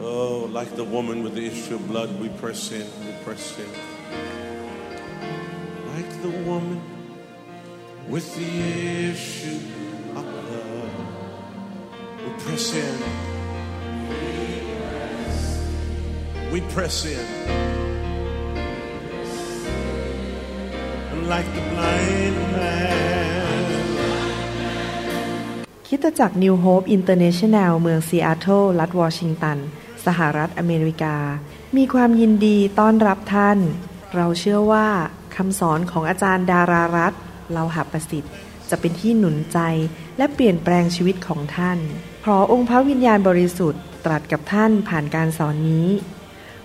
Oh, like the woman with the issue of blood, we press in, we press in. Like the woman with the issue of blood, we press in. We press in. And like the blind man. คิดจากนิวโฮปอินเตอร์เนชันแนลเมืองซีแอตเทิลรัฐวอชิงตัน สหรัฐอเมริกา มีความยินดีต้อนรับท่าน เราเชื่อว่าคำสอนของอาจารย์ดารารัตเราหับประสิทธิ์ จะเป็นที่หนุนใจและเปลี่ยนแปลงชีวิตของท่านเพราะองค์พระวิญญาณบริสุทธิ์ตรัสกับท่านผ่านการสอนนี้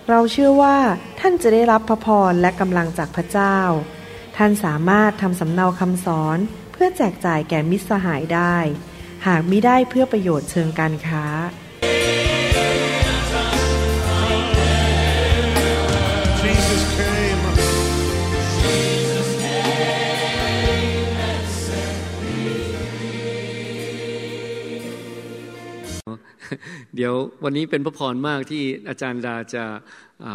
เราเชื่อว่าท่านจะได้รับพระพรและกำลังจากพระเจ้า ท่านสามารถทำสำเนาคำสอนเพื่อแจกจ่ายแก่มิตรสหายได้ หากมิได้เพื่อประโยชน์เชิงการค้า เดี๋ยววันนี้เป็นพระพรมากที่อาจารย์ดาจะ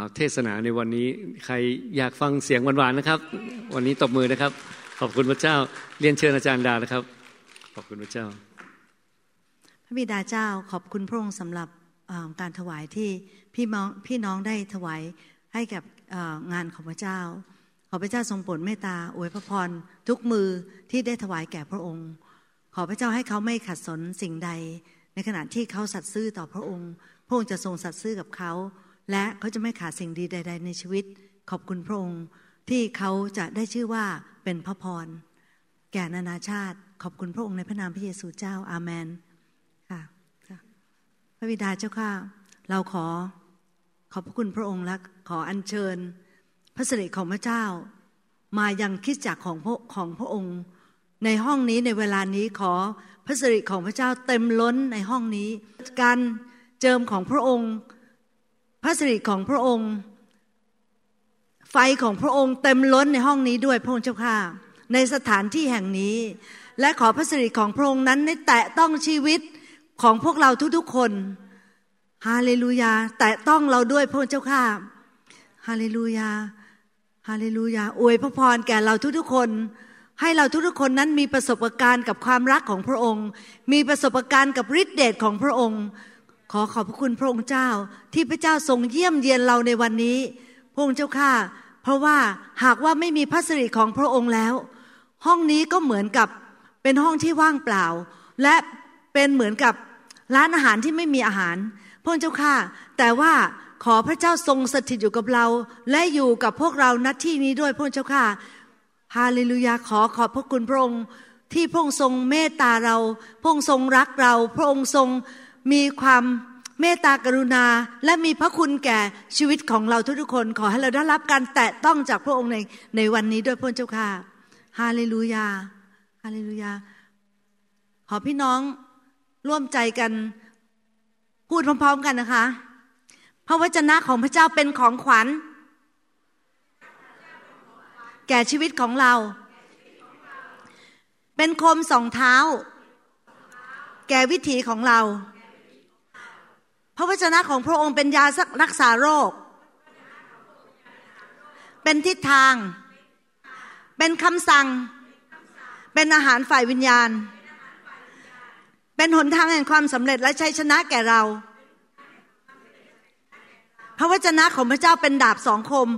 าเทศนาในวันนี้ ใครอยากฟังเสียงหวานๆนะครับ วันนี้ตบมือนะครับ ขอบคุณพระเจ้าเรียนเชิญอาจารย์ดานะครับ ขอบคุณพระเจ้า พระบิดาเจ้าขอบคุณพระองค์สำหรับการถวายที่พี่น้องพี่น้องได้ถวายให้กับงานของพระเจ้า ขอพระเจ้าทรงโปรดเมตตาอวยพระพรทุกมือที่ได้ถวายแก่พระองค์ ขอพระเจ้าให้เขาไม่ขัดสนสิ่งใด ในขณะที่เขาสัตย์ซื่อต่อพระองค์ พระองค์จะทรงสัตย์ซื่อกับเขา และเขาจะไม่ขาดสิ่งดีใด ๆ ในชีวิต ขอบคุณพระองค์ที่เขาจะได้ชื่อว่าเป็นพระพร แก่นานาชาติ ขอบคุณพระองค์ในพระนามพระเยซูเจ้าอาเมนค่ะค่ะพระบิดาเจ้าข้าเราขอขอบพระคุณพระองค์และขออัญเชิญ พระสิริของพระเจ้า มายังคิดจักรของพระของพระองค์ ในห้องนี้ในเวลานี้ขอพระสิริของพระเจ้าเต็มล้นในห้องนี้ การเจิมของพระองค์ พระสิริของพระองค์ ไฟของพระองค์เต็มล้นในห้องนี้ด้วยพระองค์เจ้าข้าในสถานที่แห่งนี้ และขอพระสิริของพระองค์นั้นได้แตะต้องชีวิตของพวกเราทุกๆคนฮาเลลูยาแตะต้องเราด้วยพระองค์เจ้าข้าฮาเลลูยาฮาเลลูยาอวยพระพรแก่เราทุกๆคน ให้เราทุกๆคนนั้นมีประสบการณ์กับความรักของพระองค์ มีประสบการณ์กับฤทธิเดชของพระองค์ ขอขอบพระคุณพระองค์เจ้า ที่พระเจ้าทรงเยี่ยมเยียนเราในวันนี้ พระองค์เจ้าข้าเพราะว่าหากว่าไม่มีพระสิริของพระองค์แล้ว ห้องนี้ก็เหมือนกับเป็นห้องที่ว่างเปล่า และเป็นเหมือนกับร้านอาหารที่ไม่มีอาหาร พระองค์เจ้าข้าแต่ว่าขอพระเจ้าทรงสถิตอยู่กับเรา และอยู่กับพวกเราณที่นี้ด้วยพระองค์เจ้าข้า ฮาเลลูยาขอขอบพระคุณพระองค์ที่พระองค์ทรงเมตตาเรา พระองค์ทรงรักเรา พระองค์ทรงมีความเมตตากรุณา และมีพระคุณแก่ชีวิตของเราทุกๆคน ขอให้เราได้รับการแตะต้องจากพระองค์ในในวันนี้ด้วยพระเจ้าค่ะฮาเลลูยาฮาเลลูยา ขอพี่น้องร่วมใจกันพูดพร้อมๆกันนะคะ พระวจนะของพระเจ้าเป็นของขวัญ แก่ชีวิตของเรา เป็นคมสองเท้า แก่วิถีของเรา พระวจนะของพระองค์เป็นยารักษาโรค เป็นทิศทาง เป็นคำสั่ง เป็นอาหารฝ่ายวิญญาณ เป็นหนทางแห่งความสำเร็จและชัยชนะแก่เราพระวจนะของพระเจ้าเป็นดาบสองคม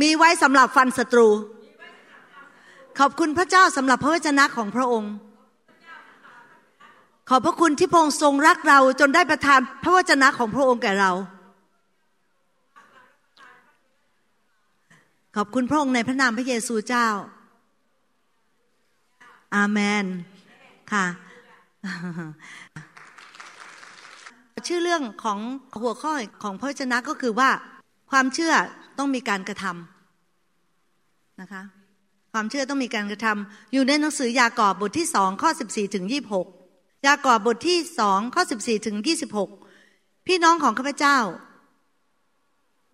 มีไว้สำหรับฟันศัตรู ขอบคุณพระเจ้าสำหรับพระวจนะของพระองค์ ขอบพระคุณที่พระองค์ทรงรักเราจนได้ประทานพระวจนะของพระองค์แก่เรา ขอบคุณพระองค์ในพระนามพระเยซูเจ้า อาเมน ค่ะ ชื่อเรื่องของหัวข้อของพระวจนะก็คือว่าความเชื่อ ต้องมีการกระทำนะคะ ความเชื่อต้องมีการกระทำอยู่ในหนังสือยากอบบทที่สองข้อสิบสี่ถึงยี่หกยากอบบทที่สองข้อสิบสี่ถึงยี่สิบหกพี่น้องของข้าพเจ้า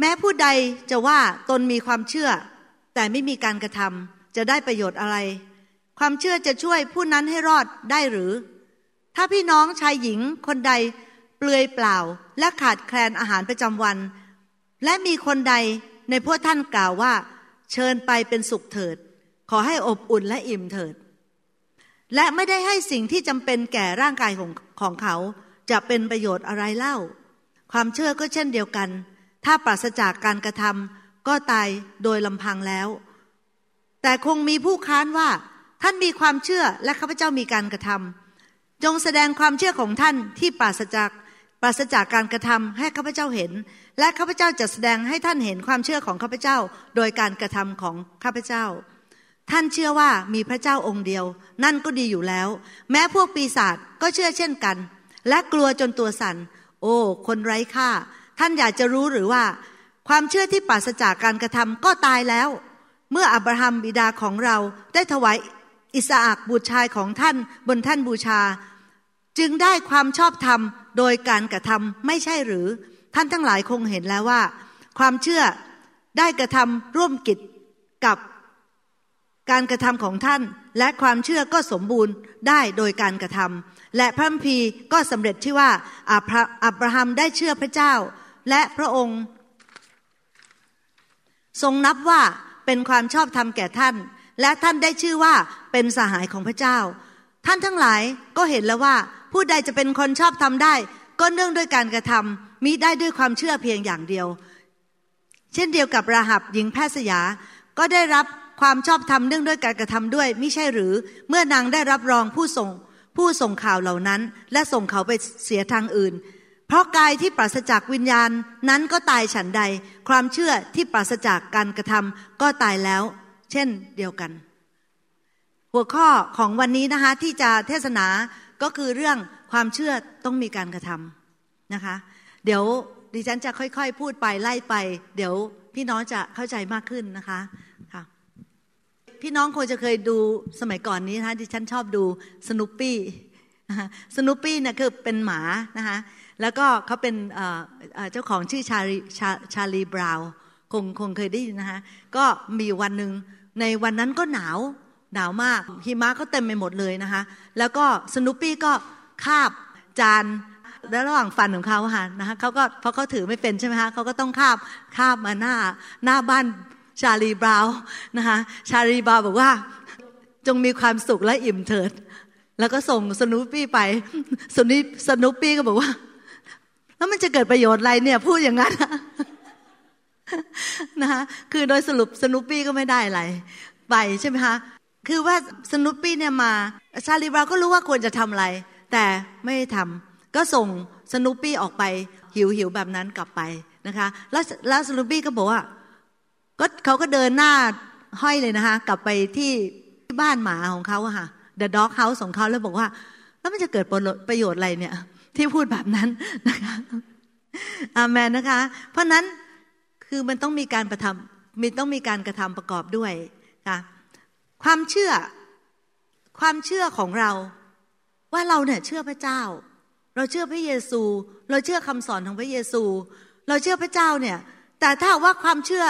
แม้ผู้ใดจะว่าตนมีความเชื่อ แต่ไม่มีการกระทำจะได้ประโยชน์อะไร ความเชื่อจะช่วยผู้นั้นให้รอดได้หรือ ถ้าพี่น้องชายหญิงคนใดเปลือยเปล่าและขาดแคลนอาหารประจำวัน และมีคนใด ในพวกท่านกล่าวว่า เชิญไปเป็นสุขเถิด ขอให้อบอุ่นและอิ่มเถิด และไม่ได้ให้สิ่งที่จำเป็นแก่ร่างกายของของเขา จะเป็นประโยชน์อะไรเล่า ความเชื่อก็เช่นเดียวกัน ถ้าปราศจากการกระทำก็ตายโดยลำพังแล้ว แต่คงมีผู้ค้านว่า ท่านมีความเชื่อและข้าพเจ้ามีการกระทำจงแสดงความเชื่อของท่านที่ปราศจากปราศจากการกระทำให้ข้าพเจ้าเห็น และข้าพเจ้าจะแสดงให้ท่านเห็นความเชื่อของข้าพเจ้า โดยการกระทำของข้าพเจ้า ท่านเชื่อว่ามีพระเจ้าองค์เดียว นั่นก็ดีอยู่แล้ว แม้พวกปีศาจก็เชื่อเช่นกัน และกลัวจนตัวสัน่น โอ้ คนไร้ค่า ท่านอยากจะรู้หรือว่า ความเชื่อที่ปราศจากการกระทำก็ตายแล้ว เมื่ออับราฮัมบิดาของเราได้ถวายอิสอักบุตรชายของท่านบนท่านบูชา จึงได้ความชอบธรรมโดยการกระทำไม่ใช่หรือ ท่านทั้งหลายคงเห็นแล้วว่า ความเชื่อได้กระทำร่วมกิจกับการกระทำของท่าน และความเชื่อก็สมบูรณ์ได้โดยการกระทำและพระมพีก็สำเร็จที่ว่าอับราฮัมได้เชื่อพระเจ้า และพระองค์ ทรงนับว่าเป็นความชอบธรรมแก่ท่าน และท่านได้ชื่อว่าเป็นสหายของพระเจ้า ท่านทั้งหลายก็เห็นแล้วว่า ผู้ใดจะเป็นคนชอบทำได้ ก็เนื่องด้วยการกระทำ มิได้ด้วยความเชื่อเพียงอย่างเดียว เช่นเดียวกับราหับหญิงแพทย์สยา ก็ได้รับความชอบธรรมเนื่องด้วยการกระทำด้วยม่ใช่หรือเมื่อนางได้รับรองผู้ส่งผู้ส่งข่าวเหล่านั้น และส่งเขาไปเสียทางอื่น เพราะกายที่ปราศจากวิญญาณนั้นก็ตายฉันใด ความเชื่อที่ปราศจากการกระทำก็ตายแล้ว เช่นเดียวกัน หัวข้อของวันนี้นะคะที่จะเทศนาก็คือเรื่องความเชื่อต้องมีการกระทำนะคะ เดี๋ยวดิฉันจะค่อยๆ พูดไปไล่ไป เดี๋ยวพี่น้องจะเข้าใจมากขึ้นนะคะค่ะพี่น้องคงจะเคยดูสมัยก่อนนี้นะคะดิฉันชอบดูสนุปปี้สนุปปี้เนี่ยคือเป็นหมานะคะแล้วก็เขาเป็นเจ้าของชื่อชาลีชาลีบราวคงคงเคยได้ยินนะคะก็มีวันหนึ่งในวันนั้นก็หนาวหนาวมากหิมะก็เต็มไปหมดเลยนะคะ แล้วก็สนุปปี้ก็คาบจาน แล้วระหว่างฟันของเขาค่ะนะคะเขาก็เพราะเขาถือไม่เป็นใช่ไหมคะเขาก็ต้องคาบคาบมาหน้าหน้าบ้านชาลีบราวนะคะชาลีบราวบอกว่าจงมีความสุขและอิ่มเถิด แล้วก็ส่งสนุปปี้ไปสนุปสนุปปี้ก็บอกว่า แล้วมันจะเกิดประโยชน์อะไรเนี่ยพูดอย่างนั้นนะคะคือโดยสรุปสนุปปี้ก็ไม่ได้อะไรไปใช่ไหมคะคือว่าสนุปปี้เนี่ยมาชาลีบราวก็รู้ว่าควรจะทำอะไร แต่ไม่ทำ ก็ส่งสนุปปี้ออกไปหิวหิวแบบนั้นกลับไปนะคะ แล้วแล้วสนุปปี้ก็บอกว่าก็เขาก็เดินหน้าห้อยเลยนะคะ กลับไปที่บ้านหมาของเขาค่ะ The Dog House ของเขาแล้วบอกว่า แล้วมันจะเกิดประโยชน์อะไรเนี่ย ที่พูดแบบนั้นนะคะอาเมนนะคะ เพราะนั้นคือมันต้องมีการประทำมีต้องมีการกระทำประกอบด้วยค่ะความเชื่อความเชื่อของเรา ว่าเราเนี่ยเชื่อพระเจ้า เราเชื่อพระเยซู เราเชื่อคำสอนของพระเยซู เราเชื่อพระเจ้าเนี่ย แต่ถ้าว่าความเชื่อ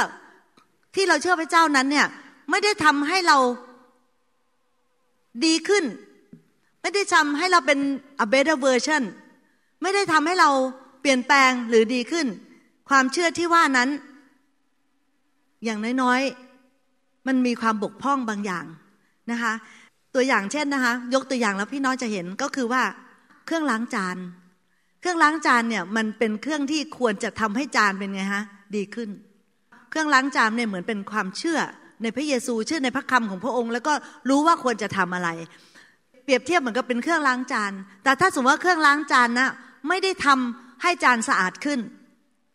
ที่เราเชื่อพระเจ้านั้นเนี่ยไม่ได้ทำให้เราดีขึ้น ไม่ได้ทำให้เราเป็น a better version ไม่ได้ทำให้เราเปลี่ยนแปลงหรือดีขึ้น ความเชื่อที่ว่านั้น อย่างน้อยๆ มันมีความบกพร่องบางอย่างนะคะ ตัวอย่างเช่นนะคะ ยกตัวอย่างแล้วพี่น้องจะเห็นก็คือว่า เครื่องล้างจาน เครื่องล้างจานเนี่ยมันเป็นเครื่องที่ควรจะทำให้จานเป็นไงฮะดีขึ้น เครื่องล้างจานเนี่ยเหมือนเป็นความเชื่อในพระเยซูเชื่อในพระคำของพระองค์ แล้วก็รู้ว่าควรจะทำอะไร เปรียบเทียบเหมือนกับเป็นเครื่องล้างจาน แต่ถ้าสมมติว่าเครื่องล้างจานนะไม่ได้ทำให้จานสะอาดขึ้น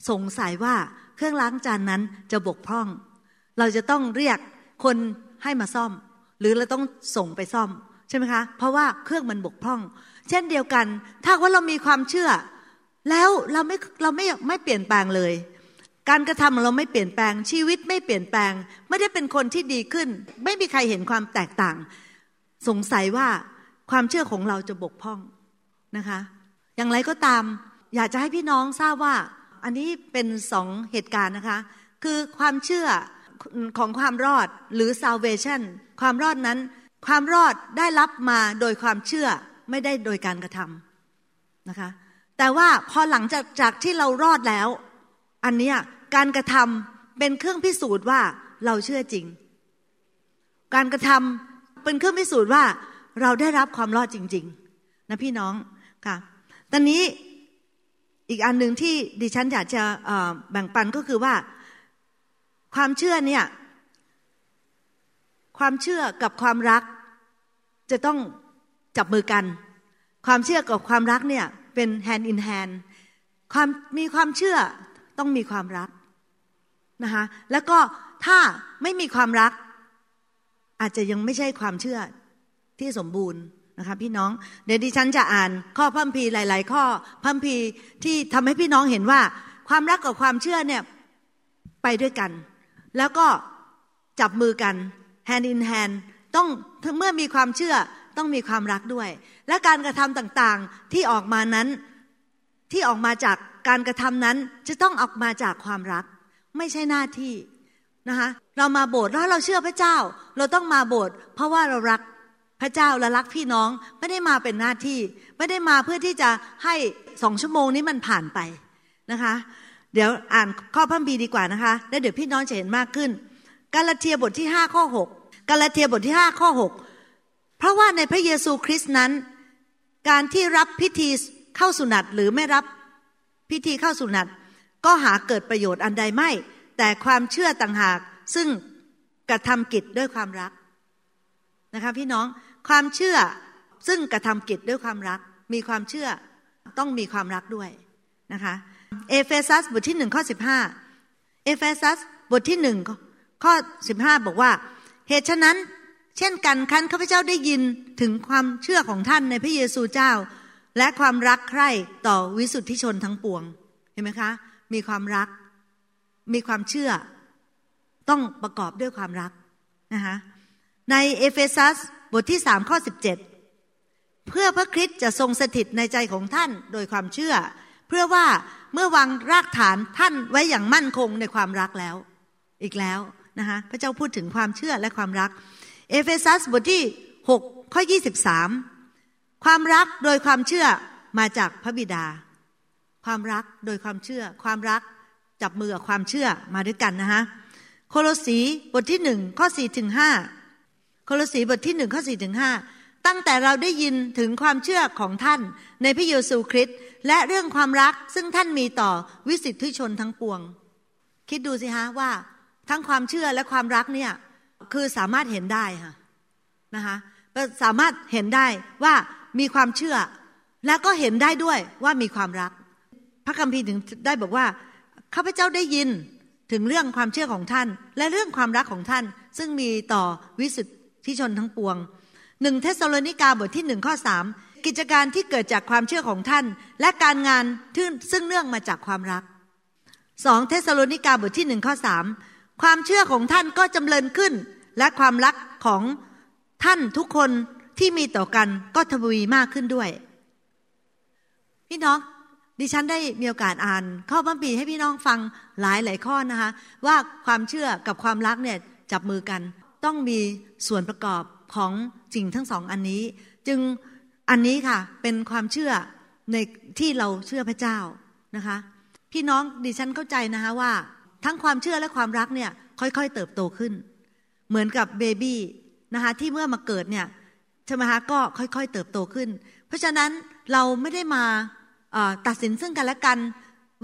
สงสัยว่าเครื่องล้างจานนั้นจะบกพร่อง เราจะต้องเรียกคนให้มาซ่อม หรือเราต้องส่งไปซ่อมใช่ไหมคะ เพราะว่าเครื่องมันบกพร่อง เช่นเดียวกัน ถ้าว่าเรามีความเชื่อ แล้วเราไม่เราไม่ไม่เปลี่ยนแปลงเลย การกระทำของเราไม่เปลี่ยนแปลงชีวิตไม่เปลี่ยนแปลง ไม่ได้เป็นคนที่ดีขึ้น ไม่มีใครเห็นความแตกต่าง สงสัยว่าความเชื่อของเราจะบกพร่องนะคะ อย่างไรก็ตาม อยากจะให้พี่น้องทราบว่า อันนี้เป็นสองเหตุการณ์นะคะ คือความเชื่อของความรอดหรือ salvation ความรอดนั้น ความรอดได้รับมาโดยความเชื่อ ไม่ได้โดยการกระทำนะคะ แต่ว่าพอหลังจากจากที่เรารอดแล้ว อันเนี้ยการกระทำเป็นเครื่องพิสูจน์ว่าเราเชื่อจริง การกระทำเป็นเครื่องพิสูจน์ว่าเราได้รับความรอดจริง ๆ นะพี่น้องค่ะ ตอนนี้อีกอันหนึ่งที่ดิฉันอยากจะแบ่งปันก็คือว่าความเชื่อเนี่ย ความเชื่อกับความรักจะต้อง จับมือกัน ความเชื่อกับความรักเนี่ยเป็น hand in hand ความมีความเชื่อต้องมีความรักนะคะแล้วก็ถ้าไม่มีความรัก อาจจะยังไม่ใช่ความเชื่อที่สมบูรณ์นะคะพี่น้อง เดี๋ยวดิฉันจะอ่าน ข้อพัมพีหลาย ๆ ข้อพัมพีที่ทำให้พี่น้องเห็นว่า ความรักกับความเชื่อเนี่ยไปด้วยกัน แล้วก็จับมือกัน hand in hand ต้องเมื่อมีความเชื่อ ต้องมีความรักด้วย และการกระทำต่างๆที่ออกมานั้นที่ออกมาจากการกระทำนั้นจะต้องออกมาจากความรัก ไม่ใช่หน้าที่นะคะเรามาโบสถ์แล้วเราเชื่อพระเจ้า เราต้องมาโบสถ์เพราะว่าเรารักพระเจ้าและรักพี่น้องไม่ได้มาเป็นหน้าที่ ไม่ได้มาเพื่อที่จะให้สองชั่วโมงนี้มันผ่านไปนะคะ เดี๋ยวอ่านข้อพระคัมภีดีกว่านะคะ แล้วเดี๋ยวพี่น้องจะเห็นมากขึ้น กาลาเทียบทที่ 5 ข้อ 6 กาลาเทียบทที่ 5 ข้อ 6 เพราะว่าในพระเยซูคริสต์นั้น การที่รับพิธีเข้าสุนัตหรือไม่รับพิธีเข้าสุนัตก็หาเกิดประโยชน์อันใดไม่ แต่ความเชื่อต่างหากซึ่งกระทำกิจด้วยความรักนะคะพี่น้องความเชื่อซึ่งกระทำกิจด้วยความรัก มีความเชื่อต้องมีความรักด้วยนะคะเอเฟซัสบทที่หนึ่งข้อสิบห้าเอเฟซัสบทที่หนึ่งข้อสิบห้าบอกว่า เหตุฉะนั้น เช่นกันครั้นข้าพเจ้าได้ยินถึงความเชื่อของท่านในพระเยซูเจ้า และความรักใคร่ต่อวิสุทธิชนทั้งปวง เห็นไหมคะ มีความรัก มีความเชื่อ ต้องประกอบด้วยความรักนะคะในเอเฟซัสบทที่สามข้อสิบเจ็ดเพื่อพระคริสต์จะทรงสถิตในใจของท่านโดยความเชื่อ เพื่อว่าเมื่อวางรากฐานท่านไว้อย่างมั่นคงในความรักแล้ว อีกแล้วนะคะพระเจ้าพูดถึงความเชื่อและความรัก เอเฟซัสบทที่ 6 ข้อ 23 ความรักโดยความเชื่อมาจากพระบิดา ความรักโดยความเชื่อ ความรักจับมือกับความเชื่อมาด้วยกันนะคะโคโลสีบทที่หนึ่งข้อสี่ถึงห้าโคโลสีบทที่หนึ่งข้อสี่ถึงห้าตั้งแต่เราได้ยินถึงความเชื่อของท่านในพระเยซูคริสต์และเรื่องความรักซึ่งท่านมีต่อวิสิทธิชนทั้งปวง คิดดูสิฮะว่าทั้งความเชื่อและความรักเนี่ย คือสามารถเห็นได้ค่ะนะคะสามารถเห็นได้ว่ามีความเชื่อ แล้วก็เห็นได้ด้วยว่ามีความรัก พระคัมภีร์ถึงได้บอกว่าข้าพเจ้าได้ยินถึงเรื่องความเชื่อของท่าน และเรื่องความรักของท่าน ซึ่งมีต่อวิสุทธิชนทั้งปวงหนึ่งเทสโลนิกาบทที่หนึ่งข้อสามกิจการที่เกิดจากความเชื่อของท่าน และการงานซึ่งเนื่องมาจากความรักสองเทสโลนิกาบทที่หนึ่งข้อสาม ความเชื่อของท่านก็จำเริญขึ้น และความรักของท่านทุกคนที่มีต่อกันก็ทวีมากขึ้นด้วย พี่น้องดิฉันได้มีโอกาสอ่าน ข้อพระปีให้พี่น้องฟังหลายหลายข้อนะคะ ว่าความเชื่อกับความรักเนี่ยจับมือกัน ต้องมีส่วนประกอบของสิ่งทั้งสองอันนี้ จึงอันนี้ค่ะเป็นความเชื่อในที่เราเชื่อพระเจ้านะคะ พี่น้องดิฉันเข้าใจนะคะว่า ทั้งความเชื่อและความรักเนี่ยค่อยๆ เติบโตขึ้น เหมือนกับเบบี้นะคะที่เมื่อมาเกิดเนี่ยใช่ไหมคะก็ค่อยๆ เติบโตขึ้น เพราะฉะนั้นเราไม่ได้มาตัดสินซึ่งกันและกัน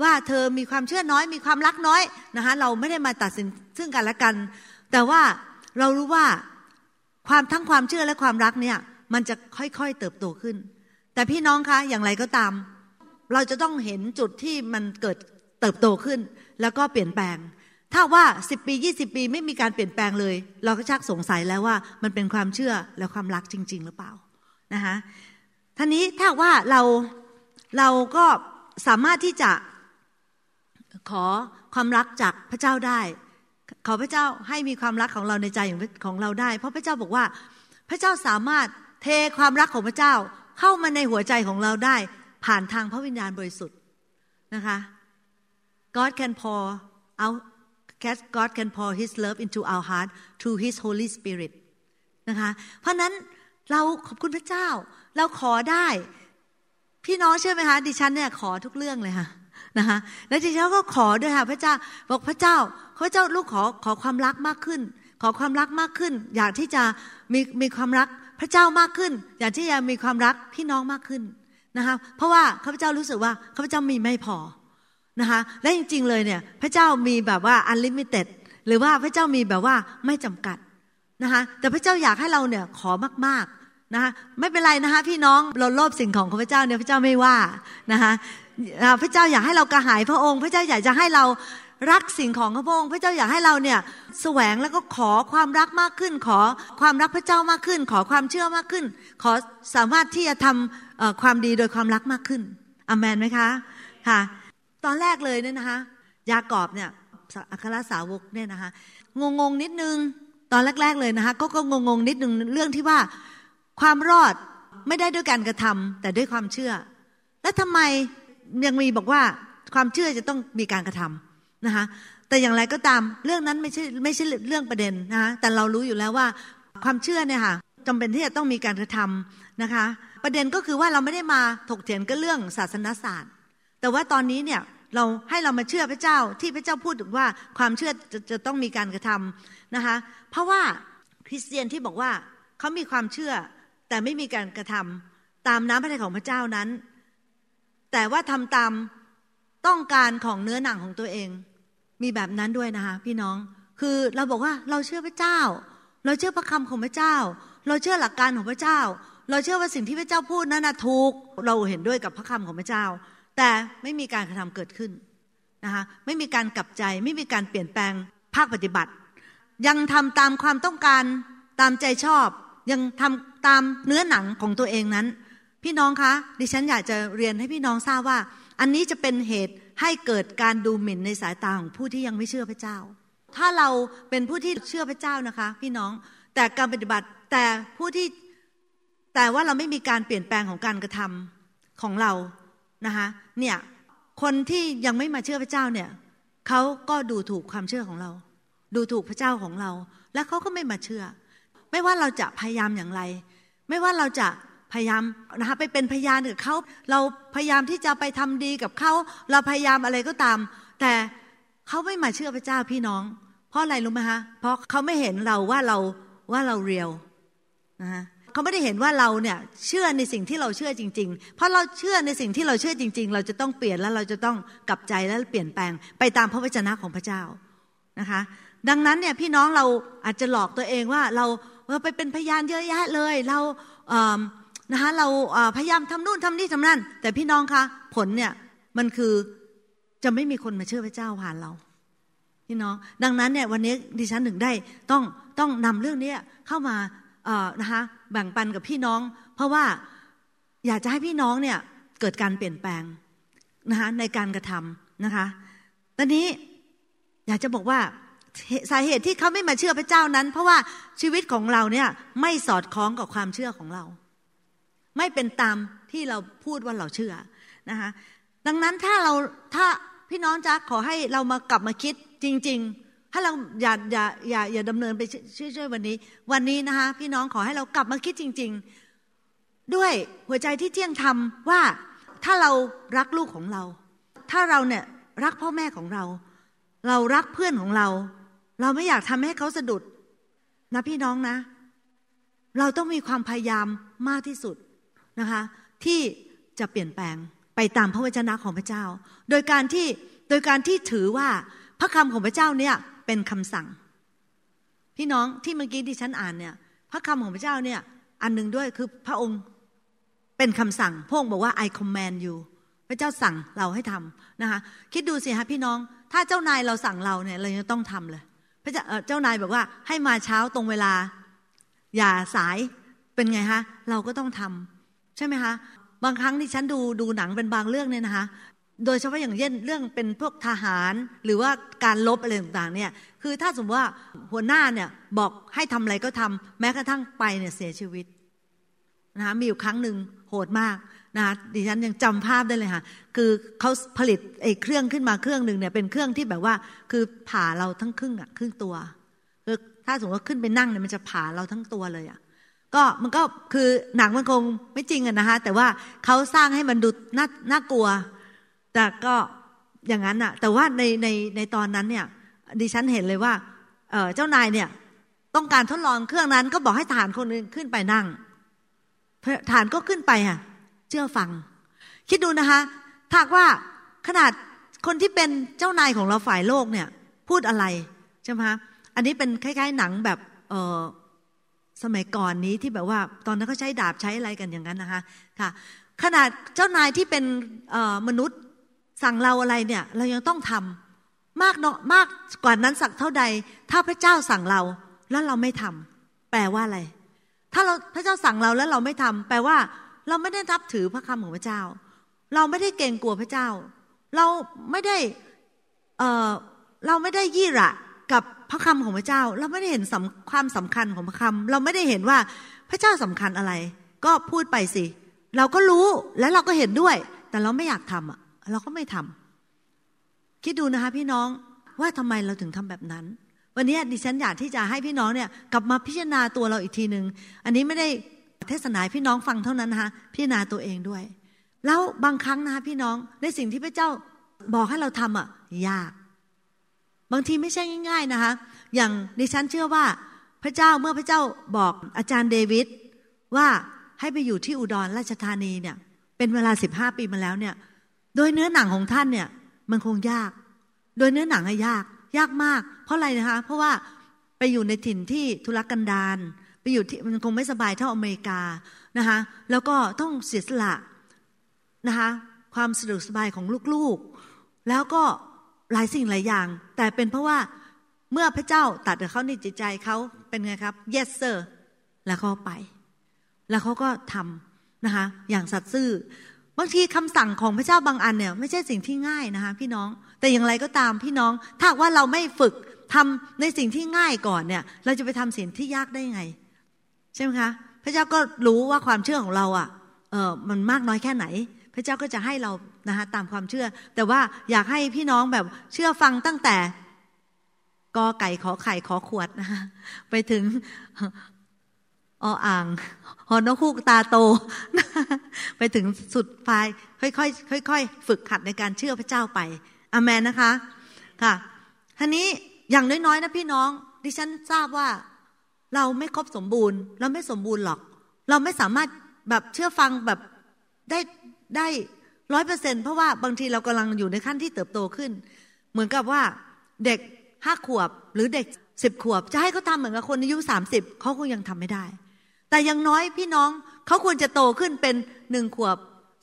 ว่าเธอมีความเชื่อน้อย มีความรักน้อยนะคะเราไม่ได้มาตัดสินซึ่งกันและกัน แต่ว่าเรารู้ว่าความทั้งความเชื่อและความรักเนี่ยมันจะค่อยๆ เติบโตขึ้น แต่พี่น้องคะอย่างไรก็ตาม เราจะต้องเห็นจุดที่มันเกิดเติบโตขึ้น แล้วก็เปลี่ยนแปลง ถ้าว่าสิบปียี่สิบปีไม่มีการเปลี่ยนแปลงเลย เราก็ชักสงสัยแล้วว่ามันเป็นความเชื่อและความรักจริง ๆ หรือเปล่านะคะท่านี้ถ้าว่าเราเราก็สามารถที่จะขอความรักจากพระเจ้าได้ ขอพระเจ้าให้มีความรักของเราในใจของเราได้ เพราะพระเจ้าบอกว่า พระเจ้าสามารถเทความรักของพระเจ้าเข้ามาในหัวใจของเราได้ ผ่านทางพระวิญญาณบริสุทธิ์นะคะ God can pour out God can pour His love into our heart through His Holy Spirit นะคะเพราะนั้นเราขอบคุณพระเจ้า เราขอได้ พี่น้องเชื่อไหมคะดิฉันเนี่ยขอทุกเรื่องเลยค่ะนะคะแล้วดิฉันก็ขอด้วยค่ะพระเจ้าบอกพระเจ้าพระเจ้าลูกขอขอความรักมากขึ้น ขอความรักมากขึ้น อยากที่จะมีมีความรักพระเจ้ามากขึ้น อยากที่จะมีความรักพี่น้องมากขึ้นนะคะเพราะว่าข้าพเจ้ารู้สึกว่าข้าพเจ้ามีไม่พอ นะคะและจริงๆเลยเนี่ยพระเจ้ามีแบบว่า unlimited หรือว่าพระเจ้ามีแบบว่าไม่จำกัดนะคะแต่พระเจ้าอยากให้เราเนี่ยขอมากๆนะคะไม่เป็นไรนะคะพี่น้องเราโลภสิ่งของของพระเจ้าเนี่ยพระเจ้าไม่ว่านะคะพระเจ้าอยากให้เรากระหายพระองค์ พระเจ้าอยากจะให้เรารักสิ่งของพระองค์ พระเจ้าอยากให้เราเนี่ยแสวงแล้วก็ขอความรักมากขึ้น ขอความรักพระเจ้ามากขึ้น ขอความเชื่อมากขึ้น ขอสามารถที่จะทำความดีโดยความรักมากขึ้นอเมนไหมคะค่ะ ตอนแรกเลยเนี่ยนะคะ ยากอบเนี่ยอัครสาวกเนี่ยนะคะงงงนิดนึงตอนแรก ๆเลยนะคะก็ก็งงงนิดนึงเรื่องที่ว่าความรอดไม่ได้ด้วยการกระทำแต่ด้วยความเชื่อ แล้วทำไมยังมีบอกว่าความเชื่อจะต้องมีการกระทำนะคะแต่อย่างไรก็ตามเรื่องนั้นไม่ใช่ไม่ใช่เรื่องประเด็นนะคะแต่เรารู้อยู่แล้วว่าความเชื่อเนี่ยค่ะจำเป็นที่จะต้องมีการกระทำนะคะ ประเด็นก็คือว่าเราไม่ได้มาถกเถียงกันเรื่องศาสนศาสตร์ แต่ว่าตอนนี้เนี่ยเราให้เรามาเชื่อพระเจ้าที่พระเจ้าพูดถึงว่าความเชื่อจะจะต้องมีการกระทำนะคะเพราะว่าคริสเตียนที่บอกว่าเขามีความเชื่อแต่ไม่มีการกระทำตามน้ำพระทัยของพระเจ้านั้น แต่ว่าทำตามต้องการของเนื้อหนังของตัวเอง มีแบบนั้นด้วยนะคะพี่น้องคือเราบอกว่าเราเชื่อพระเจ้า เราเชื่อพระคำของพระเจ้า เราเชื่อหลักการของพระเจ้า เราเชื่อว่าสิ่งที่พระเจ้าพูดนั้นถูกเราเห็นด้วยกับพระคำของพระเจ้า แต่ไม่มีการกระทำเกิดขึ้นนะคะไม่มีการกลับใจไม่มีการเปลี่ยนแปลงภาคปฏิบัติ ยังทำตามความต้องการตามใจชอบ ยังทำตามเนื้อหนังของตัวเองนั้น พี่น้องคะ ดิฉันอยากจะเรียนให้พี่น้องทราบว่า อันนี้จะเป็นเหตุให้เกิดการดูหมิ่นในสายตาของผู้ที่ยังไม่เชื่อพระเจ้า ถ้าเราเป็นผู้ที่เชื่อพระเจ้านะคะ พี่น้องแต่การปฏิบัติแต่ผู้ที่แต่ว่าเราไม่มีการเปลี่ยนแปลงของการกระทำของเรา นะคะเนี่ยคนที่ยังไม่มาเชื่อพระเจ้าเนี่ยเขาก็ดูถูกความเชื่อของเรา ดูถูกพระเจ้าของเรา แล้วเขาก็ไม่มาเชื่อ ไม่ว่าเราจะพยายามอย่างไร ไม่ว่าเราจะพยายามนะคะไปเป็นพยานกับเขาเราพยายามที่จะไปทำดีกับเขาเราพยายามอะไรก็ตาม แต่เขาไม่มาเชื่อพระเจ้าพี่น้อง เพราะอะไรรู้ไหมคะเพราะเขาไม่เห็นเราว่าเราว่าเราเรียวนะคะ เขาไม่ได้เห็นว่าเราเนี่ยเชื่อในสิ่งที่เราเชื่อจริง ๆ เพราะเราเชื่อในสิ่งที่เราเชื่อจริง ๆ เราจะต้องเปลี่ยนแล้วเราจะต้องกลับใจและเปลี่ยนแปลงไปตามพระวจนะของพระเจ้านะคะ ดังนั้นเนี่ยพี่น้องเราอาจจะหลอกตัวเองว่าเราเราไปเป็นพยานเยอะแยะเลย เราเนะคะเราพยายามทำนู่นทำนี่ทำนั่น แต่พี่น้องคะผลเนี่ยมันคือจะไม่มีคนมาเชื่อพระเจ้าผ่านเราพี่น้อง ดังนั้นเนี่ยวันนี้ดิฉันถึงได้ต้องต้องนำเรื่องนี้เข้ามา นะคะแบ่งปันกับพี่น้อง เพราะว่าอยากจะให้พี่น้องเนี่ยเกิดการเปลี่ยนแปลงนะคะในการกระทำนะคะตอนนี้อยากจะบอกว่าสาเหตุที่เขาไม่มาเชื่อพระเจ้านั้น เพราะว่าชีวิตของเราเนี่ยไม่สอดคล้องกับความเชื่อของเรา ไม่เป็นตามที่เราพูดว่าเราเชื่อนะคะดังนั้นถ้าเราถ้าพี่น้องจ๊ะขอให้เรามากลับมาคิดจริง ๆ ถ้าเราอย่าอย่าอย่าอย่าดำเนินไปช่วยๆวันนี้ วันนี้นะคะพี่น้องขอให้เรากลับมาคิดจริง ๆ ด้วยหัวใจที่เที่ยงธรรมว่าถ้าเรารักลูกของเรา ถ้าเราเนี่ยรักพ่อแม่ของเรา เรารักเพื่อนของเรา เราไม่อยากทำให้เขาสะดุดนะพี่น้องนะ เราต้องมีความพยายามมากที่สุดนะคะ ที่จะเปลี่ยนแปลงไปตามพระวจนะของพระเจ้า โดยการที่โดยการที่ถือว่าพระคำของพระเจ้าเนี่ย เป็นคำสั่ง พี่น้องที่เมื่อกี้ที่ฉันอ่านเนี่ย พระคำของพระเจ้าเนี่ย อันหนึ่งด้วยคือพระองค์เป็นคำสั่งพระองค์บอกว่า I command you พระเจ้าสั่งเราให้ทำนะคะคิดดูสิฮะพี่น้อง ถ้าเจ้านายเราสั่งเราเนี่ยเราจะต้องทำเลย พระเจ้าเจ้านายบอกว่าให้มาเช้าตรงเวลา อย่าสายเป็นไงฮะเราก็ต้องทำใช่ไหมคะบางครั้งที่ฉันดูดูหนังเป็นบางเรื่องเนี่ยนะคะ โดยเฉพาะอย่างเช่นเรื่องเป็นพวกทหารหรือว่าการลบอะไรต่างๆเนี่ยคือถ้าสมมติว่าหัวหน้าเนี่ยบอกให้ทำอะไรก็ทำแม้กระทั่งไปเนี่ยเสียชีวิตนะคะมีอยู่ครั้งหนึ่งโหดมากนะดิฉันยังจำภาพได้เลยค่ะคือเขาผลิตไอ้เครื่องขึ้นมาเครื่องหนึ่งเนี่ยเป็นเครื่องที่แบบว่าคือผ่าเราทั้งครึ่งอะครึ่งตัวคือถ้าสมมติว่าขึ้นไปนั่งเนี่ยมันจะผ่าเราทั้งตัวเลยอะก็มันก็คือหนังมันคงไม่จริงอะนะคะแต่ว่าเขาสร้างให้มันดูน่าน่ากลัว แต่ก็อย่างนั้นอะแต่ว่าในในในตอนนั้นเนี่ย ดิฉันเห็นเลยว่าเจ้านายเนี่ย ต้องการทดลองเครื่องนั้น ก็บอกให้ฐานคนนึงขึ้นไปนั่งฐานก็ขึ้นไปอะเชื่อฟัง คิดดูนะคะถ้าว่าขนาดคนที่เป็นเจ้านายของเราฝ่ายโลกเนี่ย พูดอะไรใช่ไหมคะอันนี้เป็นคล้ายๆหนังแบบเออสมัยก่อนนี้ที่แบบว่า ตอนนั้นเขาใช้ดาบใช้อะไรกันอย่างนั้นนะคะค่ะ ขนาดเจ้านายที่เป็นมนุษย์ สั่งเราอะไรเนี่ย เรายังต้องทำมากเนาะมากกว่านั้นสักเท่าใด ถ้าพระเจ้าสั่งเราแล้วเราไม่ทำแปลว่าอะไร ถ้าเราพระเจ้าสั่งเราแล้วเราไม่ทำแปลว่า เราไม่ได้นับถือพระคำของพระเจ้า เราไม่ได้เกรงกลัวพระเจ้า เราไม่ได้เออเราไม่ได้ยี่ระกับพระคำของพระเจ้า เราไม่ได้เห็นความสำคัญของพระคำเราไม่ได้เห็นว่าพระเจ้าสำคัญอะไร ก็พูดไปสิ เราก็รู้แล้วเราก็เห็นด้วย แต่เราไม่อยากทำอะ เราก็ไม่ทำคิดดูนะคะ พี่น้องว่าทำไมเราถึงทำแบบนั้น วันนี้ดิฉันอยากที่จะให้พี่น้องเนี่ย กลับมาพิจารณาตัวเราอีกทีหนึ่งอันนี้ไม่ได้เทศนาพี่น้องฟังเท่านั้นนะคะพิจารณาตัวเองด้วย แล้วบางครั้งนะคะพี่น้องในสิ่งที่พระเจ้าบอกให้เราทำอะ ยาก บางทีไม่ใช่ง่าย ๆนะคะ อย่างดิฉันเชื่อว่า พระเจ้าเมื่อพระเจ้าบอกอาจารย์เดวิดว่าให้ไปอยู่ที่อุดรราชธานีเนี่ย เป็นเวลาสิบห้าปีมาแล้วเนี่ย โดยเนื้อหนังของท่านเนี่ย มันคงยาก โดยเนื้อหนังอะยาก ยากมาก เพราะอะไรนะคะ เพราะว่าไปอยู่ในถิ่นที่ทุรกันดารไปอยู่ที่มันคงไม่สบายเท่าอเมริกานะคะแล้วก็ต้องเสียสละนะคะความสะดวกสบายของลูกๆ แล้วก็หลายสิ่งหลายอย่าง แต่เป็นเพราะว่าเมื่อพระเจ้าตัดกับเขาในจิตใจเขาเป็นไงครับ yes sir แล้วเขาไป แล้วเขาก็ทำนะคะอย่างสัตย์ซื่อ บางทีคำสั่งของพระเจ้าบางอันเนี่ยไม่ใช่สิ่งที่ง่ายนะคะพี่น้อง แต่อย่างไรก็ตามพี่น้อง ถ้าว่าเราไม่ฝึกทำในสิ่งที่ง่ายก่อนเนี่ย เราจะไปทำสิ่งที่ยากได้ไง ใช่ไหมคะ พระเจ้าก็รู้ว่าความเชื่อของเราอะเออมันมากน้อยแค่ไหน พระเจ้าก็จะให้เรานะคะตามความเชื่อ แต่ว่าอยากให้พี่น้องแบบเชื่อฟังตั้งแต่กอไก่ขอไข่ขอขวดนะคะไปถึงออ่างหอนกคูกตาโต ไปถึงสุดปลายค่อยๆค่อยๆฝึกขัดในการเชื่อพระเจ้าไปอเมนนะคะ ค่ะทีนี้อย่างน้อยๆนะพี่น้อง ดิฉันทราบว่าเราไม่ครบสมบูรณ์ เราไม่สมบูรณ์หรอก เราไม่สามารถแบบเชื่อฟังแบบได้ได้ร้อยเปอร์เซ็นเพราะว่าบางทีเรากำลังอยู่ในขั้นที่เติบโตขึ้น เหมือนกับว่าเด็กห้าขวบหรือเด็กสิบขวบ จะให้เขาทาเหมือนกับคนอายุสามสิบเขาคงยังทำไม่ได้ แต่ยังน้อยพี่น้องเขาควรจะโตขึ้นเป็นหนึ่งขวบ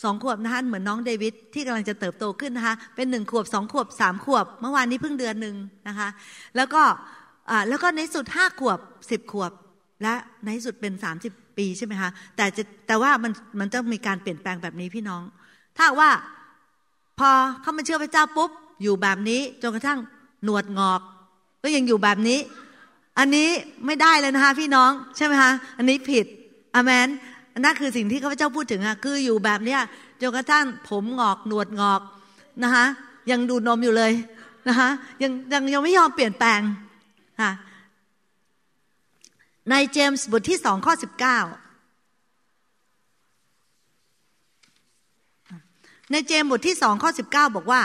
สองขวบนะคะเหมือนน้องเดวิดที่กำลังจะเติบโตขึ้นนะคะเป็นหนึ่งขวบสองขวบสามขวบ เมื่อวานนี้เพิ่งเดือนหนึ่งนะคะแล้วก็แล้วก็ในสุดห้าขวบสิบขวบ และในสุดเป็นสามสิบปีใช่ไหมคะแต่จะแต่ว่ามันมันจะมีการเปลี่ยนแปลงแบบนี้พี่น้อง ถ้าว่าพอเขามาเชื่อพระเจ้าปุ๊บอยู่แบบนี้จนกระทั่งหนวดงอกก็ยังอยู่แบบนี้ อันนี้ไม่ได้เลยนะคะพี่น้องใช่ไหมคะอันนี้ผิดอเมน นั่นคือสิ่งที่ข้าพเจ้าพูดถึงอะคืออยู่แบบเนี้ยจนกระทั่งผมงอกหนวดงอกนะคะยังดูนมอยู่เลยนะคะยังยังยังไม่ยอมเปลี่ยนแปลงค่ะในเจมส์บทที่สองข้อสิบเก้าในเจมส์บทที่สองข้อสิบเก้าบอกว่า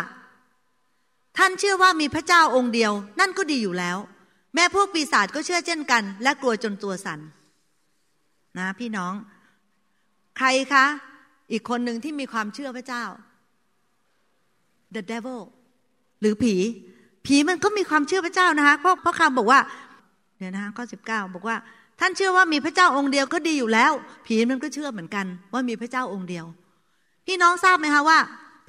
ท่านเชื่อว่ามีพระเจ้าองค์เดียว นั่นก็ดีอยู่แล้ว แม้พวกปีศาจก็เชื่อเช่นกัน และกลัวจนตัวสัน่นนะพี่น้อง ใครคะ อีกคนหนึ่งที่มีความเชื่อพระเจ้า the devil หรือผี ผีมันก็มีความเชื่อพระเจ้านะคะเพราะพระคำบอกว่าเดี๋ยวนะคะข้อสิบเก้าบอกว่า ท่านเชื่อว่ามีพระเจ้าองค์เดียวก็ดีอยู่แล้ว ผีมันก็เชื่อเหมือนกัน ว่ามีพระเจ้าองค์เดียว พี่น้องทราบไหมคะว่า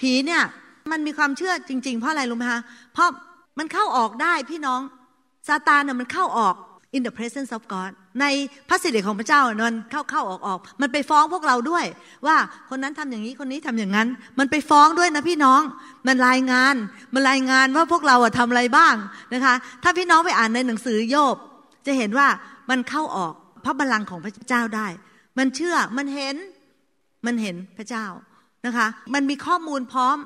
ผีเนี่ยมันมีความเชื่อจริง ๆ เพราะอะไรรู้ไหมคะเพราะมันเข้าออกได้พี่น้องซาตานน่ยมันเข้าออก in the presence of God ในพระสิริของพระเจ้ามันเข้าเข้าออกออกมันไปฟ้องพวกเราด้วย ว่าคนนั้นทำอย่างนี้คนนี้ทำอย่างนั้น มันไปฟ้องด้วยนะพี่น้อง มันรายงาน มันรายงานว่าพวกเราอะทำอะไรบ้างนะคะ ถ้าพี่น้องไปอ่านในหนังสือโยบ จะเห็นว่ามันเข้าออกพระบัลลังก์ของพระเจ้าได้ มันเชื่อมันเห็นมันเห็นพระเจ้านะคะ มันมีข้อมูลพร้อม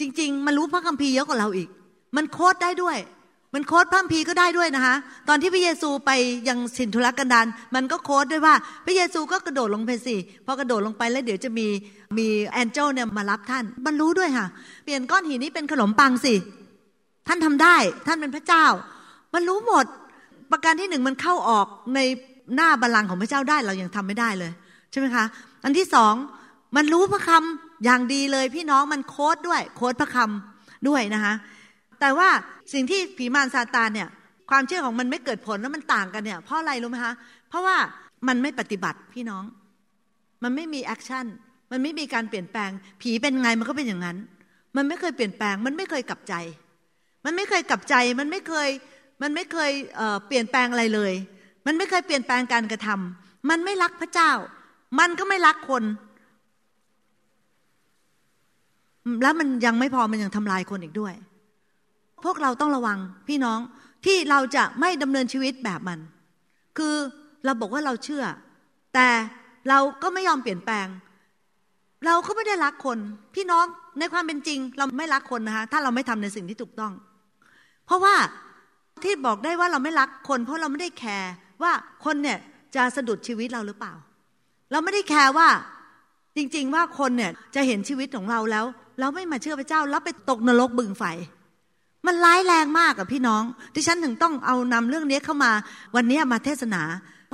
จริง ๆ มันรู้พระคัมภีร์เยอะกว่าเราอีก มันโค้ดได้ด้วย มันโค้ดพระคัมภีร์ก็ได้ด้วยนะคะ ตอนที่พระเยซูไปยังสินธุรกันดารมันก็โค้ดด้วยว่า พระเยซูก็กระโดดลงไปสิพอกระโดดลงไปแล้วเดี๋ยวจะมีมีแองเจลเนี่ยมารับท่านบรรลุด้วยค่ะ เปลี่ยนก้อนหินนี้เป็นขนมปังสิท่านทำได้ท่านเป็นพระเจ้าบรรลุหมด ประการที่หนึ่งมันเข้าออกในหน้าบัลลังก์ของพระเจ้าได้เรายังทำไม่ได้เลย ใช่ไหมคะ อันที่สองมันรู้พระคำอย่างดีเลยพี่น้องมัน quote ด้วย quote พระคำด้วยนะคะ แต่ว่าสิ่งที่ผีมารซาตานเนี่ยความเชื่อของมันไม่เกิดผลแล้วมันต่างกันเนี่ยเพราะอะไรรู้ไหมคะเพราะว่ามันไม่ปฏิบัติพี่น้อง มันไม่มี action มันไม่มีการเปลี่ยนแปลง ผีเป็นไงมันก็เป็นอย่างนั้น มันไม่เคยเปลี่ยนแปลง มันไม่เคยกลับใจ มันไม่เคยกลับใจ มันไม่เคย มันไม่เคยเเปลี่ยนแปลงอะไรเลย มันไม่เคยเปลี่ยนแปลงการกระทำมันไม่รักพระเจ้า มันก็ไม่รักคน แล้วมันยังไม่พอมันยังทำลายคนอีกด้วย พวกเราต้องระวังพี่น้องที่เราจะไม่ดำเนินชีวิตแบบมัน คือเราบอกว่าเราเชื่อ แต่เราก็ไม่ยอมเปลี่ยนแปลง เราก็ไม่ได้รักคน พี่น้องในความเป็นจริง เราไม่รักคนนะคะถ้าเราไม่ทำในสิ่งที่ถูกต้อง เพราะว่าที่บอกได้ว่าเราไม่รักคน เพราะเราไม่ได้แคร์ว่าคนเนี่ยจะสะดุดชีวิตเราหรือเปล่า เราไม่ได้แคร์ว่าจริง ๆ ว่าคนเนี่ยจะเห็นชีวิตของเราแล้วเราไม่มาเชื่อพระเจ้าแล้วไปตกนรกบึงไฟ มันร้ายแรงมากกับพี่น้องดิฉันถึงต้องเอานำเรื่องนี้เข้ามา วันนี้มาเทศนา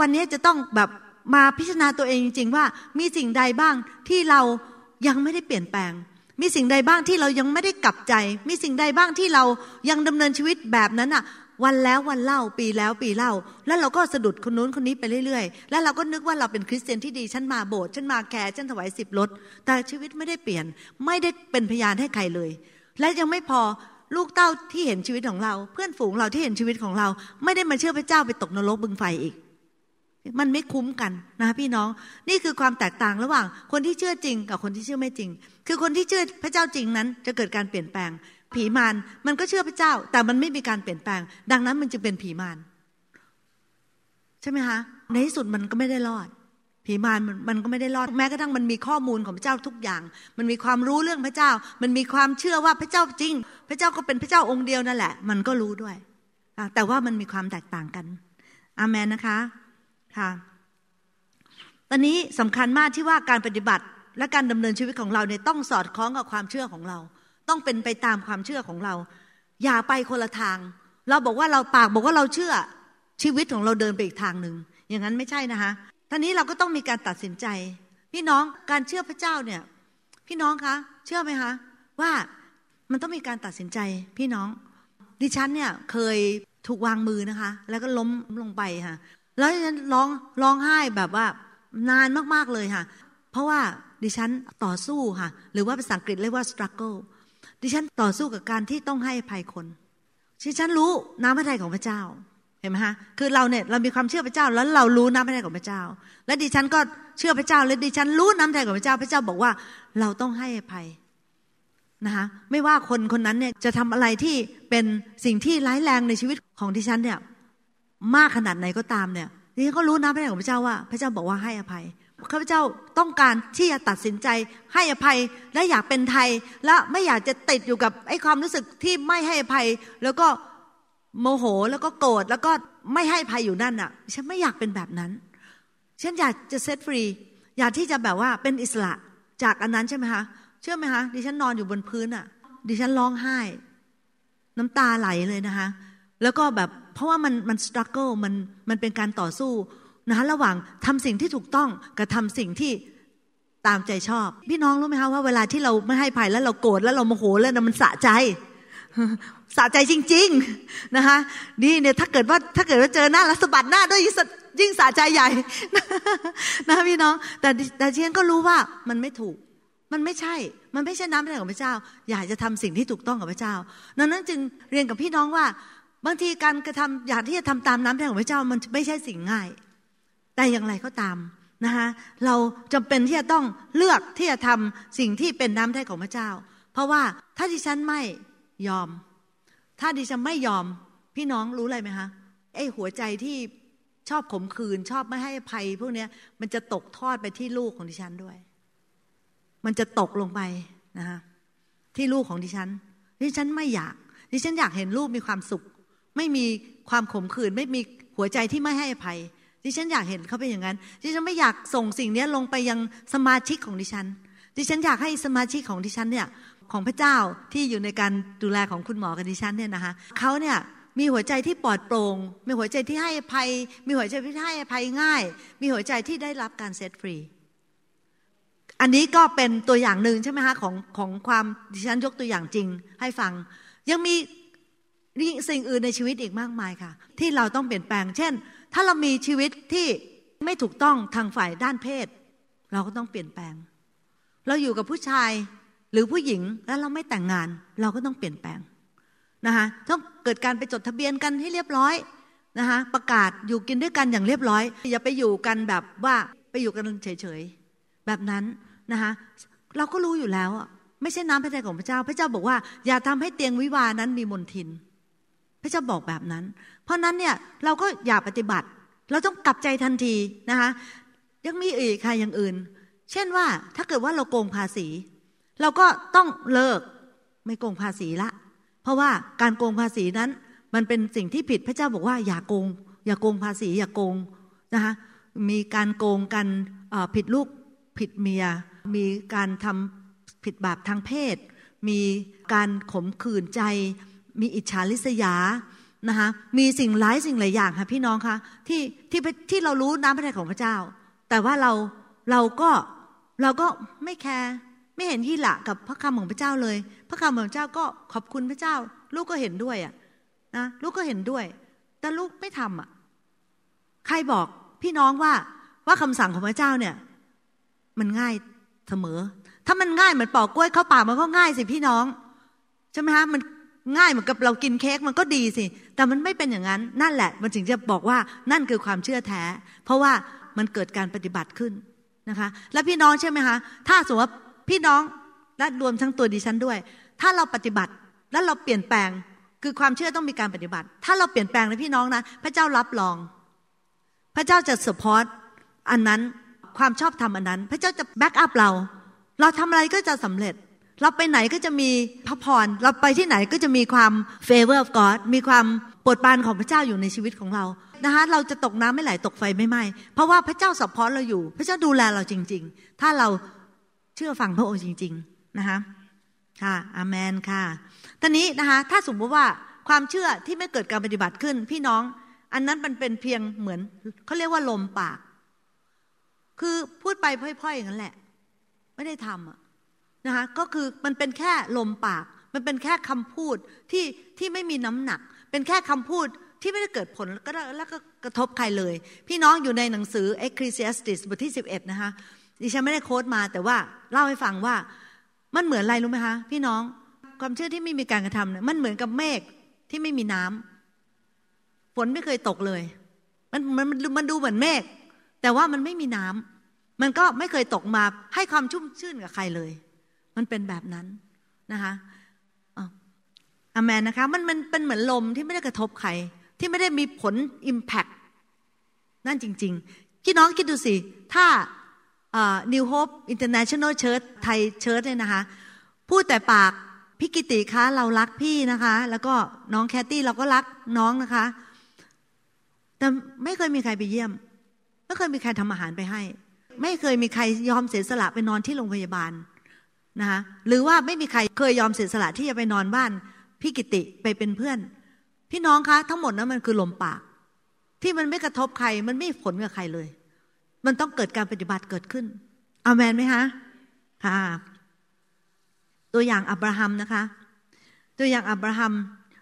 วันนี้จะต้องแบบมาพิจารณาตัวเองจริงๆว่า มีสิ่งใดบ้างที่เรายังไม่ได้เปลี่ยนแปลง มีสิ่งใดบ้างที่เรายังไม่ได้กลับใจ มีสิ่งใดบ้างที่เรายังดำเนินชีวิตแบบนั้นอะวันแล้ววันเล่าปีแล้วปีเล่า แล้วเราก็สะดุดคนนู้นคนนี้ไปเรื่อยๆ แล้วเราก็นึกว่าเราเป็นคริสเตียนที่ดีฉันมาโบสถ์ฉันมาแคร์ฉันถวายสิบรถแต่ชีวิตไม่ได้เปลี่ยน ไม่ได้เป็นพยานให้ใครเลย และยังไม่พอ ลูกเต้าที่เห็นชีวิตของเรา เพื่อนฝูงเราที่เห็นชีวิตของเรา ไม่ได้มาเชื่อพระเจ้าไปตกนรกบึงไฟอีก มันไม่คุ้มกันนะพี่น้อง นี่คือความแตกต่างระหว่าง คนที่เชื่อจริงกับคนที่เชื่อไม่จริง คือคนที่เชื่อพระเจ้าจริงนั้น จะเกิดการเปลี่ยนแปลง ผีมารมันก็เชื่อพระเจ้า แต่มันไม่มีการเปลี่ยนแปลง ดังนั้นมันจึงเป็นผีมารใช่ไหมคะในที่สุดมันก็ไม่ได้รอด ผีมารมันก็ไม่ได้รอดแม้กระทั่งมันมีข้อมูลของพระเจ้าทุกอย่าง มันมีความรู้เรื่องพระเจ้า มันมีความเชื่อว่าพระเจ้าจริง พระเจ้าก็เป็นพระเจ้าองค์เดียวนั่นแหละ มันก็รู้ด้วยแต่ว่ามันมีความแตกต่างกันอาเมนนะคะค่ะตอนนี้สำคัญมากที่ว่าการปฏิบัติและการดำเนินชีวิตของเราเนี่ยต้องสอดคล้องกับความเชื่อของเรา ต้องเป็นไปตามความเชื่อของเรา อย่าไปคนละทาง เราบอกว่าเราปากบอกว่าเราเชื่อชีวิตของเราเดินไปอีกทางหนึ่งอย่างนั้นไม่ใช่นะคะ ท่านี้เราก็ต้องมีการตัดสินใจ พี่น้องการเชื่อพระเจ้าเนี่ย พี่น้องคะ เชื่อไหมคะ ว่ามันต้องมีการตัดสินใจ พี่น้อง ดิฉันเนี่ยเคยถูกวางมือนะคะ แล้วก็ล้มลงไปค่ะ แล้วดิฉันร้องร้องไห้แบบว่านานมากๆเลยค่ะ เพราะว่าดิฉันต่อสู้ค่ะ หรือว่าภาษาอังกฤษเรียกว่า struggle ดิฉันต่อสู้กับการที่ต้องให้ภัยคนดิฉันรู้น้ำพระทัยของพระเจ้า เห็นไหมคะคือเราเนี่ยเรามีความเชื่อพระเจ้าแล้วเรารู้น้ำพระทัยของพระเจ้า และดิฉันก็เชื่อพระเจ้า และดิฉันรู้น้ำพระทัยของพระเจ้า พระเจ้าบอกว่าเราต้องให้อภัยนะคะไม่ว่าคนคนนั้นเนี่ยจะทำอะไรที่เป็นสิ่งที่ร้ายแรงในชีวิตของดิฉันเนี่ยมากขนาดไหนก็ตามเนี่ยดิฉันก็รู้น้ำพระทัยของพระเจ้าว่า พระเจ้าบอกว่าให้อภัยข้าพเจ้าต้องการที่จะตัดสินใจให้อภัยและอยากเป็นไทย และไม่อยากจะติดอยู่กับไอ้ความรู้สึกที่ไม่ให้อภัย แล้วก็ โมโหแล้วก็โกรธแล้วก็ไม่ให้ภัยอยู่นั่นอะ ฉันไม่อยากเป็นแบบนั้น ฉันอยากจะเซตฟรี อยากที่จะแบบว่าเป็นอิสระจากอันนั้นใช่ไหมคะเชื่อไหมคะดิฉันนอนอยู่บนพื้นอะ ดิฉันร้องไห้ น้ำตาไหลเลยนะคะ แล้วก็แบบเพราะว่ามันมันสครัลเกิลมันมันเป็นการต่อสู้นะคะระหว่างทำสิ่งที่ถูกต้องกับทาสิ่งที่ตามใจชอบ พี่น้องรู้ไหมคะว่าเวลาที่เราไม่ให้ภัยแล้วเราโกรธแล้วเราโมโหแล้วมันสะใจ สะใจจริง ๆนะคะนี่เนี่ยถ้าเกิดว่าถ้าเกิดว่าเจอหน้าแล้วสะบัดหน้าด้วยยิ่งสะใจใหญ่นะพี่น้อง แต่แต่เชียนก็รู้ว่ามันไม่ถูก มันไม่ใช่ มันไม่ใช่น้ำพระทัยของพระเจ้า อยากจะทำสิ่งที่ถูกต้องกับพระเจ้าดังนั้นจึงเรียนกับพี่น้องว่า บางทีการกระทำอยากที่จะทำตามน้ำพระทัยของพระเจ้ามันไม่ใช่สิ่งง่าย แต่อย่างไรก็ตามนะคะเราจำเป็นที่จะต้องเลือกที่จะทำสิ่งที่เป็นน้ำพระทัยของพระเจ้า เพราะว่าถ้าดิฉันไม่ยอม ถ้าดิฉันไม่ยอม พี่น้องรู้อะไรไหมคะไอ้หัวใจที่ชอบขมขื่นชอบไม่ให้ภัย พวกนี้มันจะตกทอดไปที่ลูกของดิฉันด้วย มันจะตกลงไปนะคะที่ลูกของดิฉัน ดิฉันไม่อยาก ดิฉันอยากเห็นลูกมีความสุข ไม่มีความขมขื่นไม่มีหัวใจที่ไม่ให้อภัย ดิฉันอยากเห็นเขาเป็นอย่างนั้น ดิฉันไม่อยากส่งสิ่งนี้ลงไปยังสมาชิกของดิฉัน ดิฉันอยากให้สมาชิกของดิฉันเนี่ย ของพระเจ้าที่อยู่ในการดูแลของคุณหมอกับดิฉันเนี่ยนะคะเขาเนี่ยมีหัวใจที่ปลอดโปร่ง มีหัวใจที่ให้อภัย มีหัวใจที่ให้อภัยง่าย มีหัวใจที่ได้รับการเซตฟรี อันนี้ก็เป็นตัวอย่างหนึ่งใช่ไหมคะของของความดิฉันยกตัวอย่างจริงให้ฟัง ยังมีสิ่งอื่นในชีวิตอีกมากมายค่ะ ที่เราต้องเปลี่ยนแปลง เช่น ถ้าเรามีชีวิตที่ไม่ถูกต้องทางฝ่ายด้านเพศ เราก็ต้องเปลี่ยนแปลง เราอยู่กับผู้ชาย หรือผู้หญิงแล้วเราไม่แต่งงาน เราก็ต้องเปลี่ยนแปลงนะคะต้องเกิดการไปจดทะเบียนกันให้เรียบร้อยนะคะประกาศอยู่กินด้วยกันอย่างเรียบร้อย อย่าไปอยู่กันแบบว่าไปอยู่กันเฉยๆแบบนั้นนะคะเราก็รู้อยู่แล้วไม่ใช่น้ำพระทัยของพระเจ้า พระเจ้าบอกว่า อย่าทำให้เตียงวิวานั้นมีมนทิน พระเจ้าบอกแบบนั้น เพราะนั้นเนี่ยเราก็อย่าปฏิบัติ เราต้องกลับใจทันทีนะคะยังมีอีกค่ะอย่างอื่น เช่นว่าถ้าเกิดว่าเราโกงภาษี เราก็ต้องเลิกไม่โกงภาษีละ เพราะว่าการโกงภาษีนั้น มันเป็นสิ่งที่ผิดพระเจ้าบอกว่าอย่าโกง อย่าโกงภาษี อย่าโกงนะคะมีการโกงกันผิดลูกผิดเมีย มีการทำผิดบาปทางเพศ มีการขมขื่นใจ มีอิจฉาริษยานะคะมีสิ่งหลายสิ่งหลายอย่างค่ะพี่น้องคะที่ที่ที่เรารู้น้ำพระทัยของพระเจ้า แต่ว่าเราเราก็เราก็ไม่แคร์ ไม่เห็นยี่ละกับพระคำของพระเจ้าเลย พระคำของพระเจ้าก็ขอบคุณพระเจ้า ลูกก็เห็นด้วยอะนะลูกก็เห็นด้วย แต่ลูกไม่ทำอะ ใครบอกพี่น้องว่าว่าคำสั่งของพระเจ้าเนี่ย มันง่ายเสมอ ถ้ามันง่ายเหมือนปอกกล้วยเข้าปากมันก็ง่ายสิพี่น้องใช่ไหมฮะมันง่ายเหมือนกับเรากินเค้กมันก็ดีสิ แต่มันไม่เป็นอย่างนั้น นั่นแหละ มันถึงจะบอกว่านั่นคือความเชื่อแท้ เพราะว่ามันเกิดการปฏิบัติขึ้นนะคะ แล้วพี่น้องใช่ไหมคะ ถ้าสมมติว่า พี่น้องและรวมทั้งตัวดิฉันด้วย ถ้าเราปฏิบัติแล้วเราเปลี่ยนแปลงคือความเชื่อต้องมีการปฏิบัติ ถ้าเราเปลี่ยนแปลงนะพี่น้องนะพระเจ้ารับรอง พระเจ้าจะ support อันนั้นความชอบธรรมอันนั้น พระเจ้าจะ back up เรา เราทำอะไรก็จะสำเร็จ เราไปไหนก็จะมีพระพร เราไปที่ไหนก็จะมีความ favor of God มีความโปรดปรานของพระเจ้าอยู่ในชีวิตของเรานะคะเราจะตกน้ำไม่ไหลตกไฟไม่ไหม้เพราะว่าพระเจ้า support เราอยู่ พระเจ้าดูแลเราจริง ๆ ถ้าเรา เชื่อฟังพระองค์จริง ๆนะคะค่ะอาเมนค่ะตอนนี้นะคะถ้าสมมติว่าความเชื่อที่ไม่เกิดการปฏิบัติขึ้น พี่น้อง อันนั้นมันเป็นเพียงเหมือนเขาเรียกว่าลมปาก คือพูดไปพ่อยๆอย่างนั้นแหละ ไม่ได้ทำอะนะคะก็คือมันเป็นแค่ลมปาก มันเป็นแค่คำพูดที่ที่ไม่มีน้ำหนัก เป็นแค่คำพูดที่ไม่ได้เกิดผลก็แล้วก็กระทบใครเลย พี่น้องอยู่ในหนังสือ Ecclesiastes บทที่ 11 นะคะ ดิฉันไม่ได้โค้ดมาแต่ว่าเล่าให้ฟังว่ามันเหมือนอะไรรู้ไหมคะ พี่น้องความเชื่อที่ไม่มีการกระทำเนี่ยมันเหมือนกับเมฆที่ไม่มีน้ำฝนไม่เคยตกเลย มันมันมันดูเหมือนเมฆแต่ว่ามันไม่มีน้ำมันก็ไม่เคยตกมาให้ความชุ่มชื่นกับใครเลย มันเป็นแบบนั้นนะคะอเมนนะคะมันมันเป็นเหมือนลมที่ไม่ได้กระทบใคร ที่ไม่ได้มีผลอิมแพคนั่นจริง ๆ พี่น้องคิดดูสิ ถ้า New Hope International Church ไทยเชิร์ชเนี่ยนะคะ พูดแต่ปากพี่กิติคะเรารักพี่นะคะ แล้วก็น้องแคตตี้เราก็รักน้องนะคะ แต่ไม่เคยมีใครไปเยี่ยม ไม่เคยมีใครทำอาหารไปให้ ไม่เคยมีใครยอมเสียสละไปนอนที่โรงพยาบาลนะคะหรือว่าไม่มีใครเคยยอมเสียสละที่จะไปนอนบ้านพี่กิติไปเป็นเพื่อน พี่น้องคะ ทั้งหมดนั้นมันคือลมปาก ที่มันไม่กระทบใครมันไม่ผลกับใครเลย มันต้องเกิดการปฏิบัติเกิดขึ้นอามนไหมคะค่ะ ตัวอย่างอับราฮัมนะคะ ตัวอย่างอับราฮัม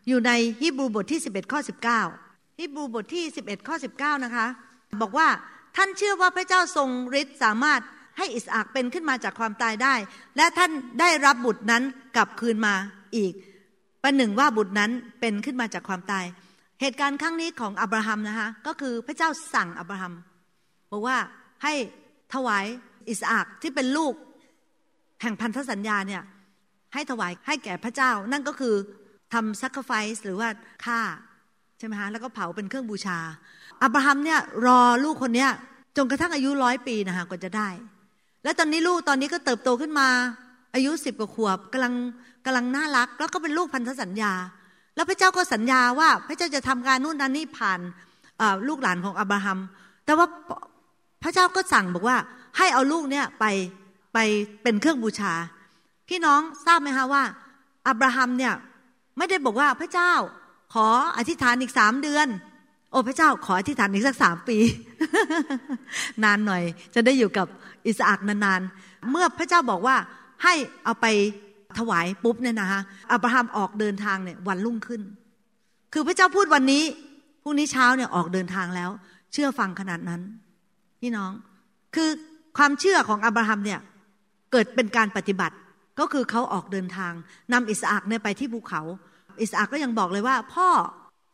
อยู่ในฮีบรูบทที่ 11 ข้อ 19ฮีบรูบทที่ 11 ข้อ 19 นะคะ บอกว่าท่านเชื่อว่าพระเจ้าทรงฤทธิ์สามารถให้อิสอักเป็นขึ้นมาจากความตายได้ และท่านได้รับบุตรนั้นกลับคืนมาอีก ประหนึ่งว่าบุตรนั้นเป็นขึ้นมาจากความตาย เหตุการณ์ครั้งนี้ของอับราฮัมนะคะ ก็คือพระเจ้าสั่งอับราฮัม บอกว่าให้ถวายอิสอักที่เป็นลูกแห่งพันธสัญญาเนี่ยให้ถวายให้แก่พระเจ้า นั่นก็คือทำซักไฟส์หรือว่าฆ่าใช่ไหมฮะแล้วก็เผาเป็นเครื่องบูชาอับราฮัมเนี่ยรอลูกคนเนี้ยจนกระทั่งอายุร้อยปีนะคะกว่าจะได้ และตอนนี้ลูกตอนนี้ก็เติบโตขึ้นมา อายุสิบกว่าขวบกำลังกำลังน่ารัก แล้วก็เป็นลูกพันธสัญญา แล้วพระเจ้าก็สัญญาว่าพระเจ้าจะทำการนู่นนั่นนี่ผ่านลูกหลานของอับราฮัม แต่ว่า พระเจ้าก็สั่งบอกว่าให้เอาลูกเนี่ยไปไปเป็นเครื่องบูชา พี่น้องทราบไหมคะว่าอับราฮัมเนี่ยไม่ได้บอกว่าพระเจ้าขออธิษฐานอีกสามเดือน โอ้พระเจ้าขออธิษฐานอีกสักสามปี นานหน่อย จะได้อยู่กับอิสอักนานๆ เมื่อพระเจ้าบอกว่าให้เอาไปถวายปุ๊บเนี่ยนะคะอับราฮัมออกเดินทางเนี่ยวันรุ่งขึ้น คือพระเจ้าพูดวันนี้พรุ่งนี้เช้าเนี่ยออกเดินทางแล้ว เชื่อฟังขนาดนั้น พี่น้องคือความเชื่อของอับราฮัมเนี่ยเกิดเป็นการปฏิบัติก็คือเขาออกเดินทางนำอิสอักเนี่ยไปที่ภูเขา อิสอักก็ยังบอกเลยว่า พ่อ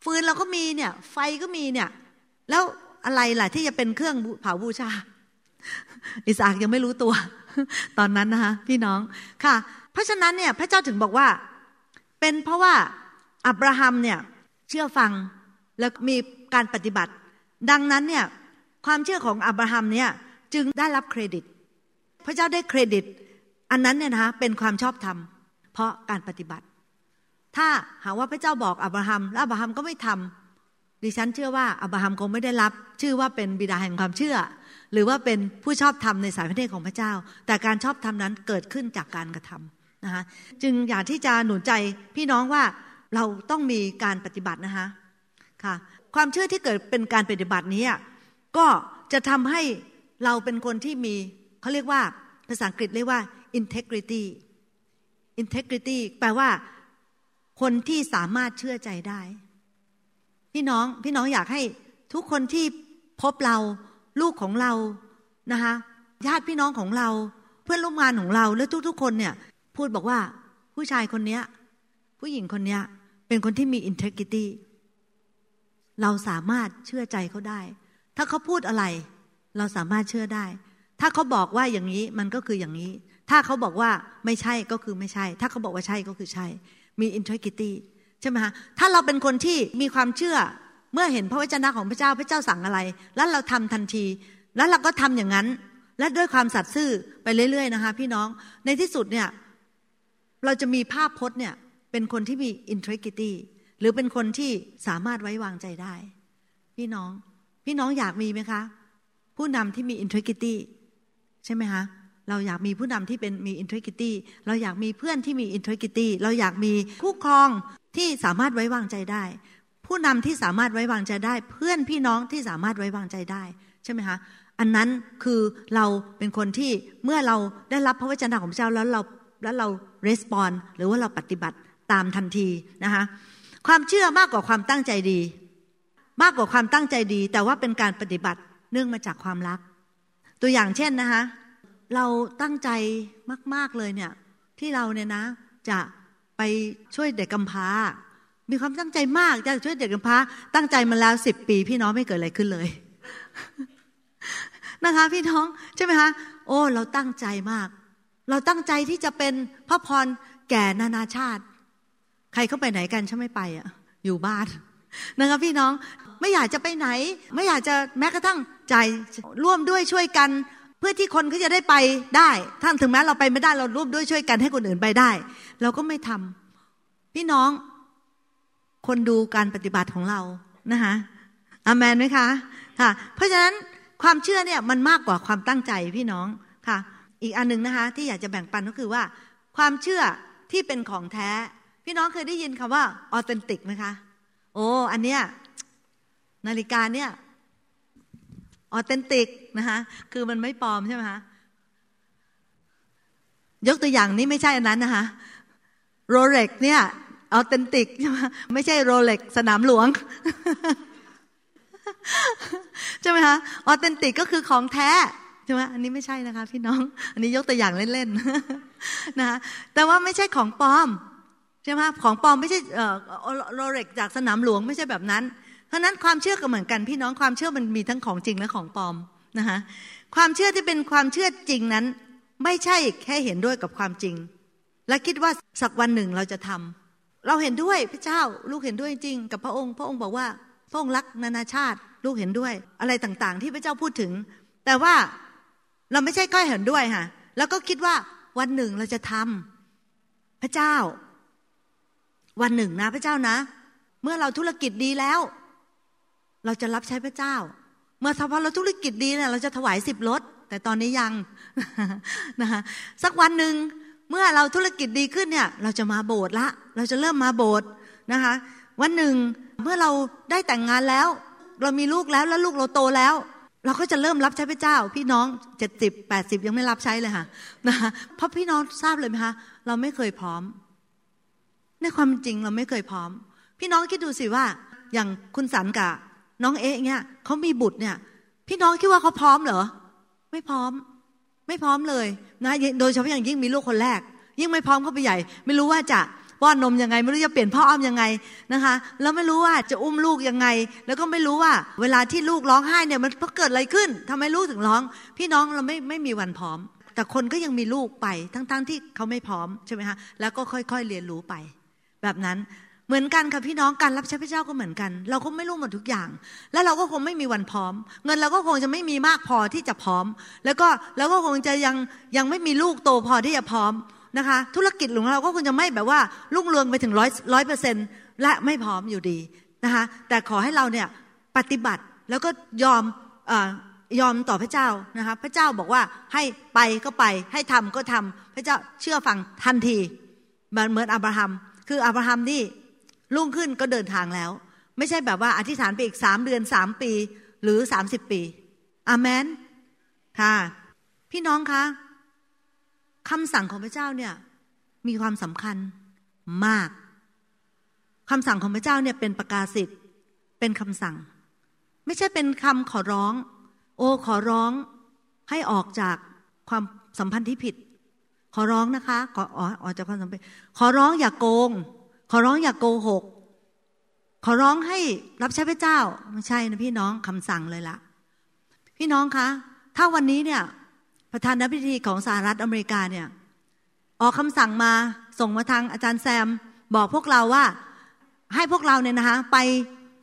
ฟืนเราก็มีเนี่ย ไฟก็มีเนี่ย แล้วอะไรล่ะที่จะเป็นเครื่องเผาบูชา อิสอักยังไม่รู้ตัว ตอนนั้นนะคะพี่น้องค่ะ เพราะฉะนั้นเนี่ย พระเจ้าถึงบอกว่า เป็นเพราะว่าอับราฮัมเนี่ยเชื่อฟังแล้วมีการปฏิบัติ ดังนั้นเนี่ย ความเชื่อของอับราฮัมเนี่ยจึงได้รับเครดิต พระเจ้าได้เครดิต อันนั้นเนี่ยนะคะเป็นความชอบธรรม เพราะการปฏิบัติ ถ้าหากว่าพระเจ้าบอกอับราฮัมแล้วอับราฮัมก็ไม่ทำดิฉันเชื่อว่าอับราฮัมคงไม่ได้รับ ชื่อว่าเป็นบิดาแห่งความเชื่อ หรือว่าเป็นผู้ชอบธรรมในสายพระเนตรของพระเจ้า แต่การชอบธรรมนั้นเกิดขึ้นจากการกระทำนะคะจึงอยากที่จะหนุนใจพี่น้องว่าเราต้องมีการปฏิบัตินะคะค่ะความเชื่อที่เกิดเป็นการปฏิบัตินี้ ก็จะทำให้เราเป็นคนที่มีเขาเรียกว่าภาษาอังกฤษเรียกว่า integrity integrity แปลว่า คนที่สามารถเชื่อใจได้ พี่น้องพี่น้องอยากให้ทุกคนที่พบเราลูกของเรานะคะญาติพี่น้องของเรา เพื่อนร่วมงานของเราและทุก ๆ คนเนี่ยพูดบอกว่าผู้ชายคนนี้ผู้หญิงคนนี้เป็นคนที่มี integrity เราสามารถเชื่อใจเขาได้ ถ้าเขาพูดอะไร เราสามารถเชื่อได้ ถ้าเขาบอกว่าอย่างนี้มันก็คืออย่างนี้ ถ้าเขาบอกว่าไม่ใช่ก็คือไม่ใช่ ถ้าเขาบอกว่าใช่ก็คือใช่ มี integrity ใช่ไหมคะถ้าเราเป็นคนที่มีความเชื่อเมื่อเห็นพระวจนะของพระเจ้าพระเจ้าสั่งอะไร แล้วเราทำทันที แล้วเราก็ทำอย่างนั้น และด้วยความสัตย์ซื่อไปเรื่อยๆนะคะพี่น้องในที่สุดเนี่ยเราจะมีภาพพจน์เนี่ยเป็นคนที่มี integrity หรือเป็นคนที่สามารถไว้วางใจได้ พี่น้อง พี่น้องอยากมีไหมคะ ผู้นำที่มี integrity ใช่ไหมคะเราอยากมีผู้นำที่เป็นมี integrity เราอยากมีเพื่อนที่มี integrity เราอยากมีคู่ครองที่สามารถไว้วางใจได้ ผู้นำที่สามารถไว้วางใจได้ เพื่อนพี่น้องที่สามารถไว้วางใจได้ใช่ไหมคะอันนั้นคือเราเป็นคนที่เมื่อเราได้รับพระวจนะของพระเจ้าแล้วเราแล้วเรา respond หรือว่าเราปฏิบัติตามทันทีนะคะความเชื่อมากกว่าความตั้งใจดี มากกว่าความตั้งใจดี แต่ว่าเป็นการปฏิบัติเนื่องมาจากความรัก ตัวอย่างเช่นนะคะ เราตั้งใจมาก ๆเลยเนี่ย ที่เราเนี่ยนะ จะไปช่วยเด็กกำพร้า มีความตั้งใจมากจะช่วยเด็กกำพร้า ตั้งใจมาแล้วสิบปี พี่น้องไม่เกิดอะไรขึ้นเลยนะคะ พี่น้องใช่ไหมคะโอ้ เราตั้งใจมาก เราตั้งใจที่จะเป็นพระพรแก่นานาชาติ ใครเข้าไปไหนกันฉันไม่ไปอะอยู่บ้าน นะคะพี่น้องไม่อยากจะไปไหน ไม่อยากจะแม้กระทั่งใจร่วมด้วยช่วยกัน เพื่อที่คนเขาจะได้ไปได้ท่านถึงแม้เราไปไม่ได้เราร่วมด้วยช่วยกันให้คนอื่นไปได้ เราก็ไม่ทำพี่น้อง คนดูการปฏิบัติของเรานะคะอามนไหมคะค่ะ เพราะฉะนั้นความเชื่อเนี่ยมันมากกว่าความตั้งใจพี่น้องค่ะ อีกอันหนึ่งนะคะ ที่อยากจะแบ่งปันก็คือว่า ความเชื่อที่เป็นของแท้ พี่น้องเคยได้ยินคำว่าออเทนติกไหมคะ โอ้อันเนี้ยนาฬิกาเนี่ยออเทนติกนะคะคือมันไม่ปลอมใช่ไหมคะยกตัวอย่างนี้ไม่ใช่อันนั้นนะคะโรเล็กเนี่ยออเทนติกใช่ไหมไม่ใช่โรเล็กสนามหลวงใช่ไหมคะออเทนติกก็คือของแท้ใช่ไหมอันนี้ไม่ใช่นะคะ พี่น้อง อันนี้ยกตัวอย่างเล่นๆนะคะแต่ว่าไม่ใช่ของปลอม ใช่ไหมของปลอมไม่ใช่โรเล็กจากสนามหลวงไม่ใช่แบบนั้น เพราะนั้นความเชื่อก็เหมือนกันพี่น้องความเชื่อมันมีทั้งของจริงและของปลอมนะคะความเชื่อที่เป็นความเชื่อจริงนั้น ไม่ใช่แค่เห็นด้วยกับความจริง และคิดว่าสักวันหนึ่งเราจะทำเราเห็นด้วยพระเจ้าลูกเห็นด้วยจริง กับพระองค์ พระองค์บอกว่าพระองค์รักนานาชาติ ลูกเห็นด้วย อะไรต่างๆ ที่พระเจ้าพูดถึง แต่ว่าเราไม่ใช่ก้อยเห็นด้วยค่ะแล้วก็คิดว่าวันหนึ่งเราจะทำพระเจ้า วันหนึ่งนะพระเจ้านะ เมื่อเราธุรกิจดีแล้ว เราจะรับใช้พระเจ้า เมื่อพอเราธุรกิจดีเนี่ยเราจะถวายสิบรถแต่ตอนนี้ยังนะคะสักวันหนึ่งเมื่อเราธุรกิจดีขึ้นเนี่ย เราจะมาโบสถ์ละ เราจะเริ่มมาโบสถ์นะคะ วันหนึ่งเมื่อเราได้แต่งงานแล้ว เรามีลูกแล้วแล้วลูกเราโตแล้ว เราก็จะเริ่มรับใช้พระเจ้า พี่น้องเจ็ดสิบแปดสิบยังไม่รับใช้เลยค่ะนะคะเพราะพี่น้องทราบเลยไหมคะเราไม่เคยพร้อม ในความจริงเราไม่เคยพร้อม พี่น้องคิดดูสิว่า อย่างคุณสันกับน้องเอ๊ะเนี่ยเขามีบุตรเนี่ย พี่น้องคิดว่าเขาพร้อมเหรอ ไม่พร้อม ไม่พร้อมเลยนะโดยเฉพาะอย่างยิ่งมีลูกคนแรก ยิ่งไม่พร้อมเข้าไปใหญ่ ไม่รู้ว่าจะป้อนนมยังไง ไม่รู้จะเปลี่ยนพ่ออ้อมยังไงนะคะ แล้วไม่รู้ว่าจะอุ้มลูกยังไง แล้วก็ไม่รู้ว่า เวลาที่ลูกร้องไห้เนี่ยมันเพราะเกิดอะไรขึ้นทำไมลูกถึงร้อง พี่น้องเราไม่ไม่มีวันพร้อม แต่คนก็ยังมีลูกไปทั้งๆทที่เขาไม่พร้อมใช่ไหมคะแล้วก็ค่อย ๆ เรียนรู้ไป แบบนั้นเหมือนกันค่ะพี่น้องการรับใช้พระเจ้าก็เหมือนกัน เราก็ไม่รู้หมดทุกอย่าง แล้วเราก็คงไม่มีวันพร้อม เงินเราก็คงจะไม่มีมากพอที่จะพร้อม แล้วก็เราก็คงจะยังยังไม่มีลูกโตพอที่จะพร้อมนะคะ ธุรกิจของเราก็คงจะไม่แบบว่าลุ่งเรืองไปถึงร้อยร้อยเปอร์เซ็นต์และไม่พร้อมอยู่ดีนะคะแต่ขอให้เราเนี่ยปฏิบัติแล้วก็ยอมอยอมต่อพระเจ้านะคะพระเจ้าบอกว่าให้ไปก็ไปให้ทำก็ทำพระเจ้าเชื่อฟังทันทีเหมือนอับราฮัม คืออับราฮัมนี่รุ่งขึ้นก็เดินทางแล้ว ไม่ใช่แบบว่าอธิษฐานไปอีกสามเดือนสามปี หรือสามสิบปีอาเมนค่ะ พี่น้องคะคำสั่งของพระเจ้าเนี่ย มีความสำคัญมากคำสั่งของพระเจ้าเนี่ยเป็นประกาศสิทธิ์เป็นคำสั่ง ไม่ใช่เป็นคำขอร้อง โอ้ขอร้องให้ออกจากความสัมพันธ์ที่ผิด ขอร้องนะคะ ขออ๋อกจากความสัมพันธ์ขอร้องอย่าโกง ขอร้องอย่าโกหก ขอร้องให้รับใช้พระเจ้า ไม่ใช่นะพี่น้องคำสั่งเลยละพี่น้องคะ ถ้าวันนี้เนี่ยประธานาธิบดีของสหรัฐอเมริกาเนี่ยออกคำสั่งมาส่งมาทางอาจารย์แซม บอกพวกเราว่าให้พวกเราเนี่ยนะคะไป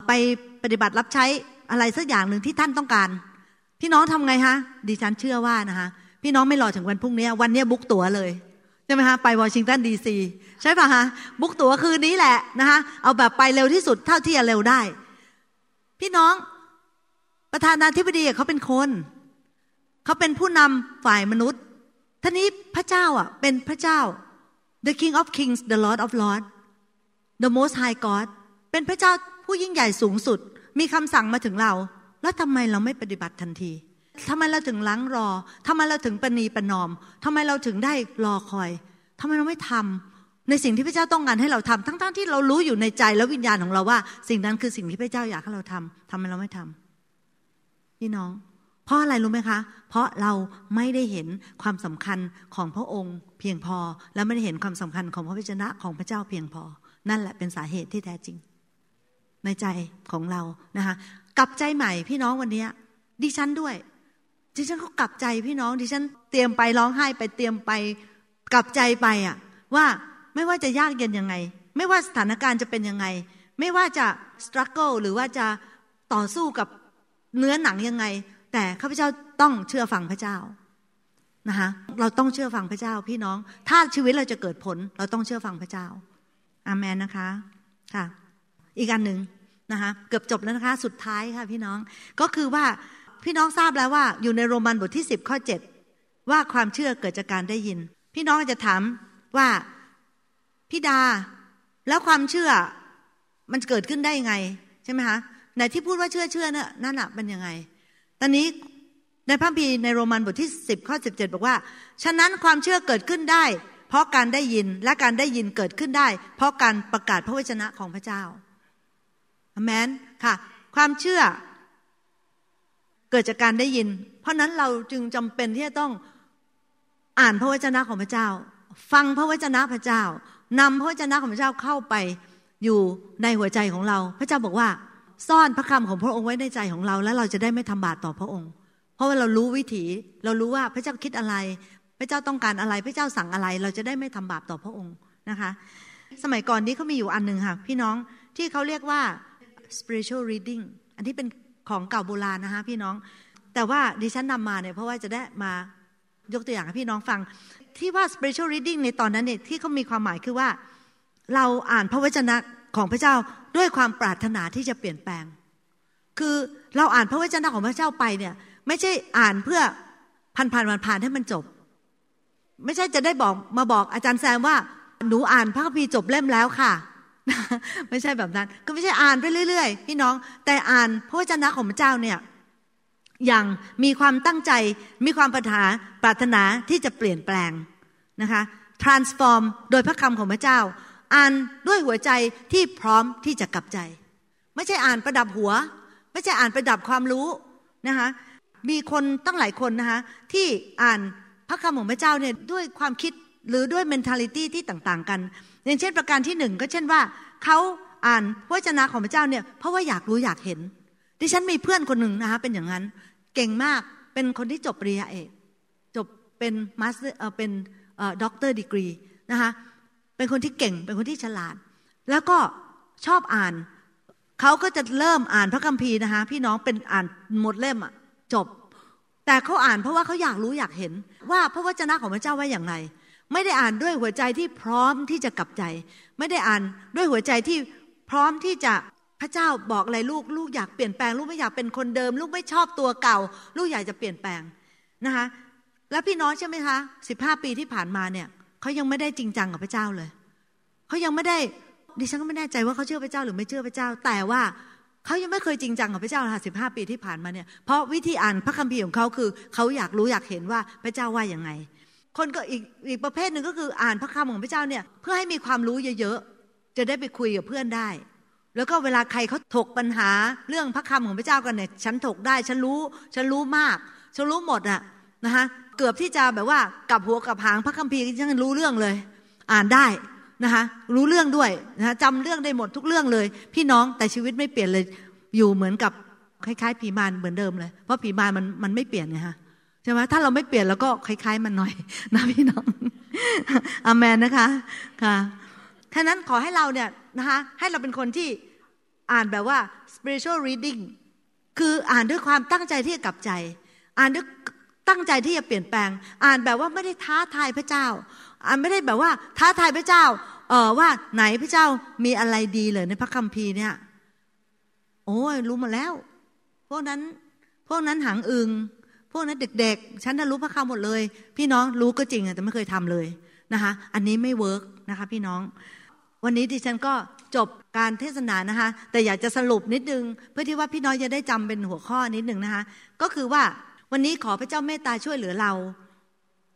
ไปปฏิบัติรับใช้อะไรสักอย่างหนึ่งที่ท่านต้องการ พี่น้องทำไงฮะดิฉันเชื่อว่านะคะ พี่น้องไม่รอถึงวันพรุ่งนี้ วันนี้บุ๊กตั๋วเลยใช่ไหมคะไปวอชิงตันดีซีใช่ป่ะฮะบุ๊กตั๋วคืนนี้แหละนะคะเอาแบบไปเร็วที่สุดเท่าที่จะเร็วได้ พี่น้องประธานาธิบดีเขาเป็นคน เขาเป็นผู้นำฝ่ายมนุษย์ท่านี้พระเจ้าอะเป็นพระเจ้า the King of Kings the Lord of Lords the Most High God เป็นพระเจ้าผู้ยิ่งใหญ่สูงสุด มีคำสั่งมาถึงเรา แล้วทำไมเราไม่ปฏิบัติทันที ทำไมเราถึงล้างรอทำไมเราถึงปณีประนอมทำไมเราถึงได้รอคอยทำไมเราไม่ทำในสิ่งที่พระเจ้าต้องการให้เราทำทั้งๆทที่เรารู้อยู่ในใจและวิญญาณของเราว่า สิ่งนั้นคือสิ่งที่พระเจ้าอยากให้เราทำทำไมเราไม่ทำพี่น้อง เพราะอะไรรู้ไหมคะ เพราะเราไม่ได้เห็นความสำคัญของพระองค์เพียงพอ และไม่ได้เห็นความสำคัญของพระวจนะของพระเจ้าเพียงพอ นั่นแหละเป็นสาเหตุที่แท้จริง ในใจของเรานะคะกลับใจใหม่พี่น้องวันนี้ดิฉันด้วย ดิฉันก็กลับใจพี่น้องดิฉันเตรียมไปร้องไห้ไปเตรียมไปกลับใจไปอะว่าไม่ว่าจะยากเย็นยังไง ไม่ว่าสถานการณ์จะเป็นยังไง ไม่ว่าจะสครัลเกิลหรือว่าจะต่อสู้กับเนื้อหนังยังไง แต่ข้าพเจ้าต้องเชื่อฟังพระเจ้านะคะเราต้องเชื่อฟังพระเจ้าพี่น้อง ถ้าชีวิตเราจะเกิดผล เราต้องเชื่อฟังพระเจ้าอาเมนนะคะค่ะ อีกอันหนึ่งนะคะเกือบจบแล้วนะคะ สุดท้ายค่ะพี่น้องก็คือว่า พี่น้องทราบแล้วว่าอยู่ในโรมันบทที่สิบข้อเจ็ดว่าความเชื่อเกิดจากการได้ยิน พี่น้องจะถามว่าพี่ดา แล้วความเชื่อมันเกิดขึ้นได้ยังไงใช่ไหมคะไหนที่พูดว่าเชื่อเชื่อเนี่ยนั่นอะเป็นยังไง ตอนนี้ในพระพีในโรมันบทที่สิบข้อสิบเจ็ดบอกว่า ฉะนั้นความเชื่อเกิดขึ้นได้ เพราะการได้ยินและการได้ยินเกิดขึ้นได้ เพราะการประกาศพระวจนะของพระเจ้าอเมนค่ะ ความเชื่อ เกิดจากการได้ยิน เพราะนั้นเราจึงจำเป็นที่จะต้องอ่านพระวจนะของพระเจ้า ฟังพระวจนะพระเจ้านำพระวจนะของพระเจ้าเข้าไปอยู่ในหัวใจของเรา พระเจ้าบอกว่า ซ่อนพระคำของพระองค์ไว้ในใจของเรา แล้วเราจะได้ไม่ทำบาปต่อพระองค์ เพราะว่าเรารู้วิถี เรารู้ว่าพระเจ้าคิดอะไร พระเจ้าต้องการอะไร พระเจ้าสั่งอะไร เราจะได้ไม่ทำบาปต่อพระองค์นะคะ สมัยก่อนนี้เขามีอยู่อันหนึ่งค่ะพี่น้องที่เขาเรียกว่า spiritual reading อันที่เป็น ของเก่าโบราณนะคะพี่น้อง แต่ว่าดิฉันนำมาเนี่ยเพราะว่าจะได้มายกตัวอย่างให้พี่น้องฟัง ที่ว่า spiritual reading ในตอนนั้นเนี่ยที่เขามีความหมายคือว่า เราอ่านพระวจนะของพระเจ้าด้วยความปรารถนาที่จะเปลี่ยนแปลง คือเราอ่านพระวจนะของพระเจ้าไปเนี่ยไม่ใช่อ่านเพื่อผ่านผ่านผ่านผ่านให้มันจบ ไม่ใช่จะได้บอกมาบอกอาจารย์แซมว่า หนูอ่านพระคัมภีร์จบเล่มแล้วค่ะ ไม่ใช่แบบนั้น ก็ไม่ใช่อ่านไปเรื่อยๆพี่น้อง แต่อ่านพระวจนะของพระเจ้าเนี่ยอย่างมีความตั้งใจมีความปรารถนาปรารถนาที่จะเปลี่ยนแปลงนะคะ transform โดยพระคำของพระเจ้า อ่านด้วยหัวใจที่พร้อมที่จะกลับใจ ไม่ใช่อ่านประดับหัว ไม่ใช่อ่านประดับความรู้นะคะมีคนตั้งหลายคนนะคะที่อ่านพระคำของพระเจ้าเนี่ยด้วยความคิดหรือด้วย mentality ที่ต่าง ๆ กัน อย่างเช่นประการที่หนึ่งก็เช่นว่าเขาอ่านพระวจนะของพระเจ้าเนี่ยเพราะว่าอยากรู้อยากเห็น ดิฉันมีเพื่อนคนหนึ่งนะคะเป็นอย่างนั้นเก่งมากเป็นคนที่จบปริญญาเอกจบเป็น master เป็น doctor degree นะคะเป็นคนที่เก่งเป็นคนที่ฉลาด แล้วก็ชอบอ่านเขาก็จะเริ่มอ่านพระคัมภีร์นะคะพี่น้องเป็นอ่านหมดเล่มอะจบ แต่เขาอ่านเพราะว่าเขาอยากรู้อยากเห็นว่าพระวจนะของพระเจ้าว่าอย่างไร ไม่ได้อ่านด้วยหัวใจที่พร้อมที่จะกลับใจ ไม่ได้อ่านด้วยหัวใจที่พร้อมที่จะพระเจ้าบอกอะไรลูกลูกอยากเปลี่ยนแปลงลูกไม่อยากเป็นคนเดิม ลูกไม่ชอบตัวเก่า ลูกอยากจะเปลี่ยนแปลงนะคะแล้วพี่น้องใช่ไหมคะสิบห้าปีที่ผ่านมาเนี่ยเขายังไม่ได้จริงจังกับพระเจ้าเลยเขายังไม่ได้ดิฉันก็ไม่แน่ใจว่าเขาเชื่อพระเจ้าหรือไม่เชื่อพระเจ้า แต่ว่าเขายังไม่เคยจริงจังกับพระเจ้าค่ะสิบห้าปีที่ผ่านมาเนี่ยเพราะวิธีอ่านพระคัมภีร์ของเขาคือเขาอยากรู้อยากเห็นว่าพระเจ้าว่าอย่างไง คนก็อีกอีกประเภทหนึ่งก็คืออ่านพระคำของพระเจ้าเนี่ยเพื่อให้มีความรู้เยอะๆ จะได้ไปคุยกับเพื่อนได้ แล้วก็เวลาใครเขาถกปัญหาเรื่องพระคำของพระเจ้ากันเนี่ยฉันถกได้ฉันรู้ฉันรู้มากฉันรู้หมดอะนะคะเกือบที่จะแบบว่ากับหัวกับหางพระคัมภีร์ฉันรู้เรื่องเลย อ่านได้นะคะรู้เรื่องด้วยนะคะจำเรื่องได้หมดทุกเรื่องเลย พี่น้องแต่ชีวิตไม่เปลี่ยนเลยอยู่เหมือนกับคล้ายๆผีมารเหมือนเดิมเลย เพราะผีมารมันมันไม่เปลี่ยนไงฮะ ใช่ไหมถ้าเราไม่เปลี่ยนแล้วก็คล้าย ๆ มันหน่อยนะพี่น้องอามนนะคะค่ะท่านั้นขอให้เราเนี่ยนะคะให้เราเป็นคนที่อ่านแบบว่า spiritual reading คืออ่านด้วยความตั้งใจที่จะกลับใจ อ่านด้วยตั้งใจที่จะเปลี่ยนแปลง อ่านแบบว่าไม่ได้ท้าทายพระเจ้า อ่านไม่ได้แบบว่าท้าทายพระเจ้าเออว่าไหนพระเจ้ามีอะไรดีเลยในพระคัมภีร์เนี่ย โอ้ยรู้มาแล้ว พวกนั้น พวกนั้นหางอึง พวกนั้นเด็กๆ ฉันน่ะรู้พระคำหมดเลย พี่น้องรู้ก็จริงแต่ไม่เคยทำเลยนะคะ อันนี้ไม่เวิร์กนะคะพี่น้อง วันนี้ดิฉันก็จบการเทศนานะคะ แต่อยากจะสรุปนิดนึง เพื่อที่ว่าพี่น้อยจะได้จำเป็นหัวข้อนิดนึงนะคะ ก็คือว่าวันนี้ขอพระเจ้าเมตตาช่วยเหลือเรา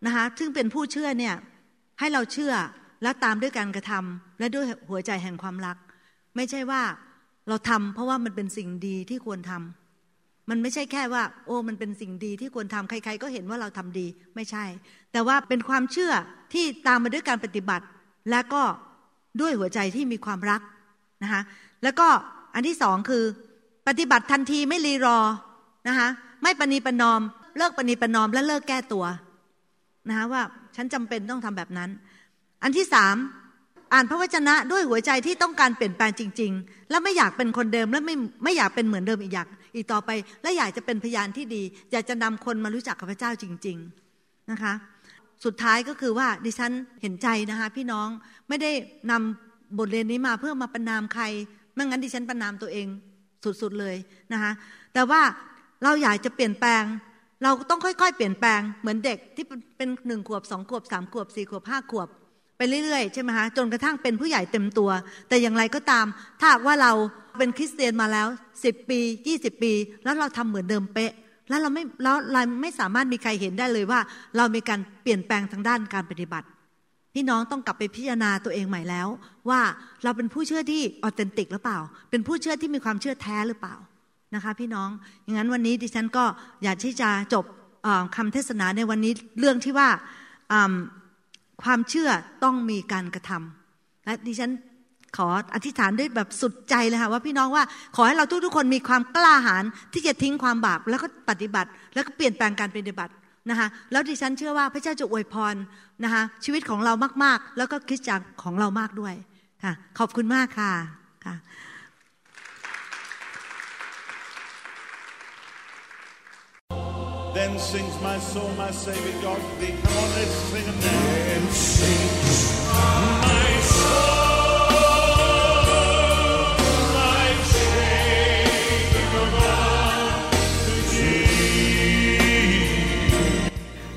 นะคะ ซึ่งเป็นผู้เชื่อเนี่ยให้เราเชื่อและตามด้วยการกระทำและด้วยหัวใจแห่งความรัก ไม่ใช่ว่าเราทำเพราะว่ามันเป็นสิ่งดีที่ควรทำ มันไม่ใช่แค่ว่า โอ้มันเป็นสิ่งดีที่ควรทำใคร ๆ ก็เห็นว่าเราทำดีไม่ใช่ แต่ว่าเป็นความเชื่อที่ตามมาด้วยการปฏิบัติ และก็ด้วยหัวใจที่มีความรักนะคะแล้วก็อันที่สองคือ ปฏิบัติทันทีไม่รีรอนะคะไม่ปณีปนอม เลิกปณีปนอมและเลิกแก้ตัวนะคะว่าฉันจำเป็นต้องทำแบบนั้น อันที่สามอ่านพระวจนะด้วยหัวใจที่ต้องการเปลี่ยนแปลงจริง ๆ และไม่อยากเป็นคนเดิมและไม่ไม่อยากเป็นเหมือนเดิมอีกอยาก อีกต่อไปและอยากจะเป็นพยานที่ดี อยากจะนำคนมารู้จักกับพระเจ้าจริง ๆนะคะ สุดท้ายก็คือว่าดิฉันเห็นใจนะคะพี่น้องไม่ได้นำบทเรียนนี้มาเพื่อมาประนามใครไม่งั้นดิฉันประนามตัวเองสุดๆเลยนะคะแต่ว่าเราอยากจะเปลี่ยนแปลง เราต้องค่อยๆ เปลี่ยนแปลงเหมือนเด็กที่เป็นหนึ่งขวบสองขวบสามขวบสี่ขวบห้าขวบไปเรื่อยๆใช่ไหมคะจนกระทั่งเป็นผู้ใหญ่เต็มตัว แต่อย่างไรก็ตาม ถ้าว่าเรา เป็นคริสเตียนมาแล้วสิบปียี่สิบปี แล้วเราทำเหมือนเดิมเป๊ะ แล้วเราไม่แล้วเราไม่สามารถมีใครเห็นได้เลยว่า เรามีการเปลี่ยนแปลงทางด้านการปฏิบัติ พี่น้องต้องกลับไปพิจารณาตัวเองใหม่แล้ว ว่าเราเป็นผู้เชื่อที่ออเทนติกหรือเปล่า เป็นผู้เชื่อที่มีความเชื่อแท้หรือเปล่านะคะ พี่น้องอย่างนั้นวันนี้ดิฉันก็อยากที่จะจบคำเทศนาในวันนี้เรื่องที่ว่าความเชื่อต้องมีการกระทำและดิฉัน ขออธิษฐานด้วยแบบสุดใจเลยค่ะว่าพี่น้องว่าขอให้เราทุกๆ คนมีความกล้าหาญที่จะทิ้งความบาปแล้วก็ปฏิบัติ แล้วก็เปลี่ยนแปลงการปฏิบัตินะคะแล้วดิฉันเชื่อว่าพระเจ้าจะอวยพรนะคะชีวิตของเรามากๆ แล้วก็คริสตจักรของเรามากด้วยค่ะขอบคุณมากค่ะค่ะ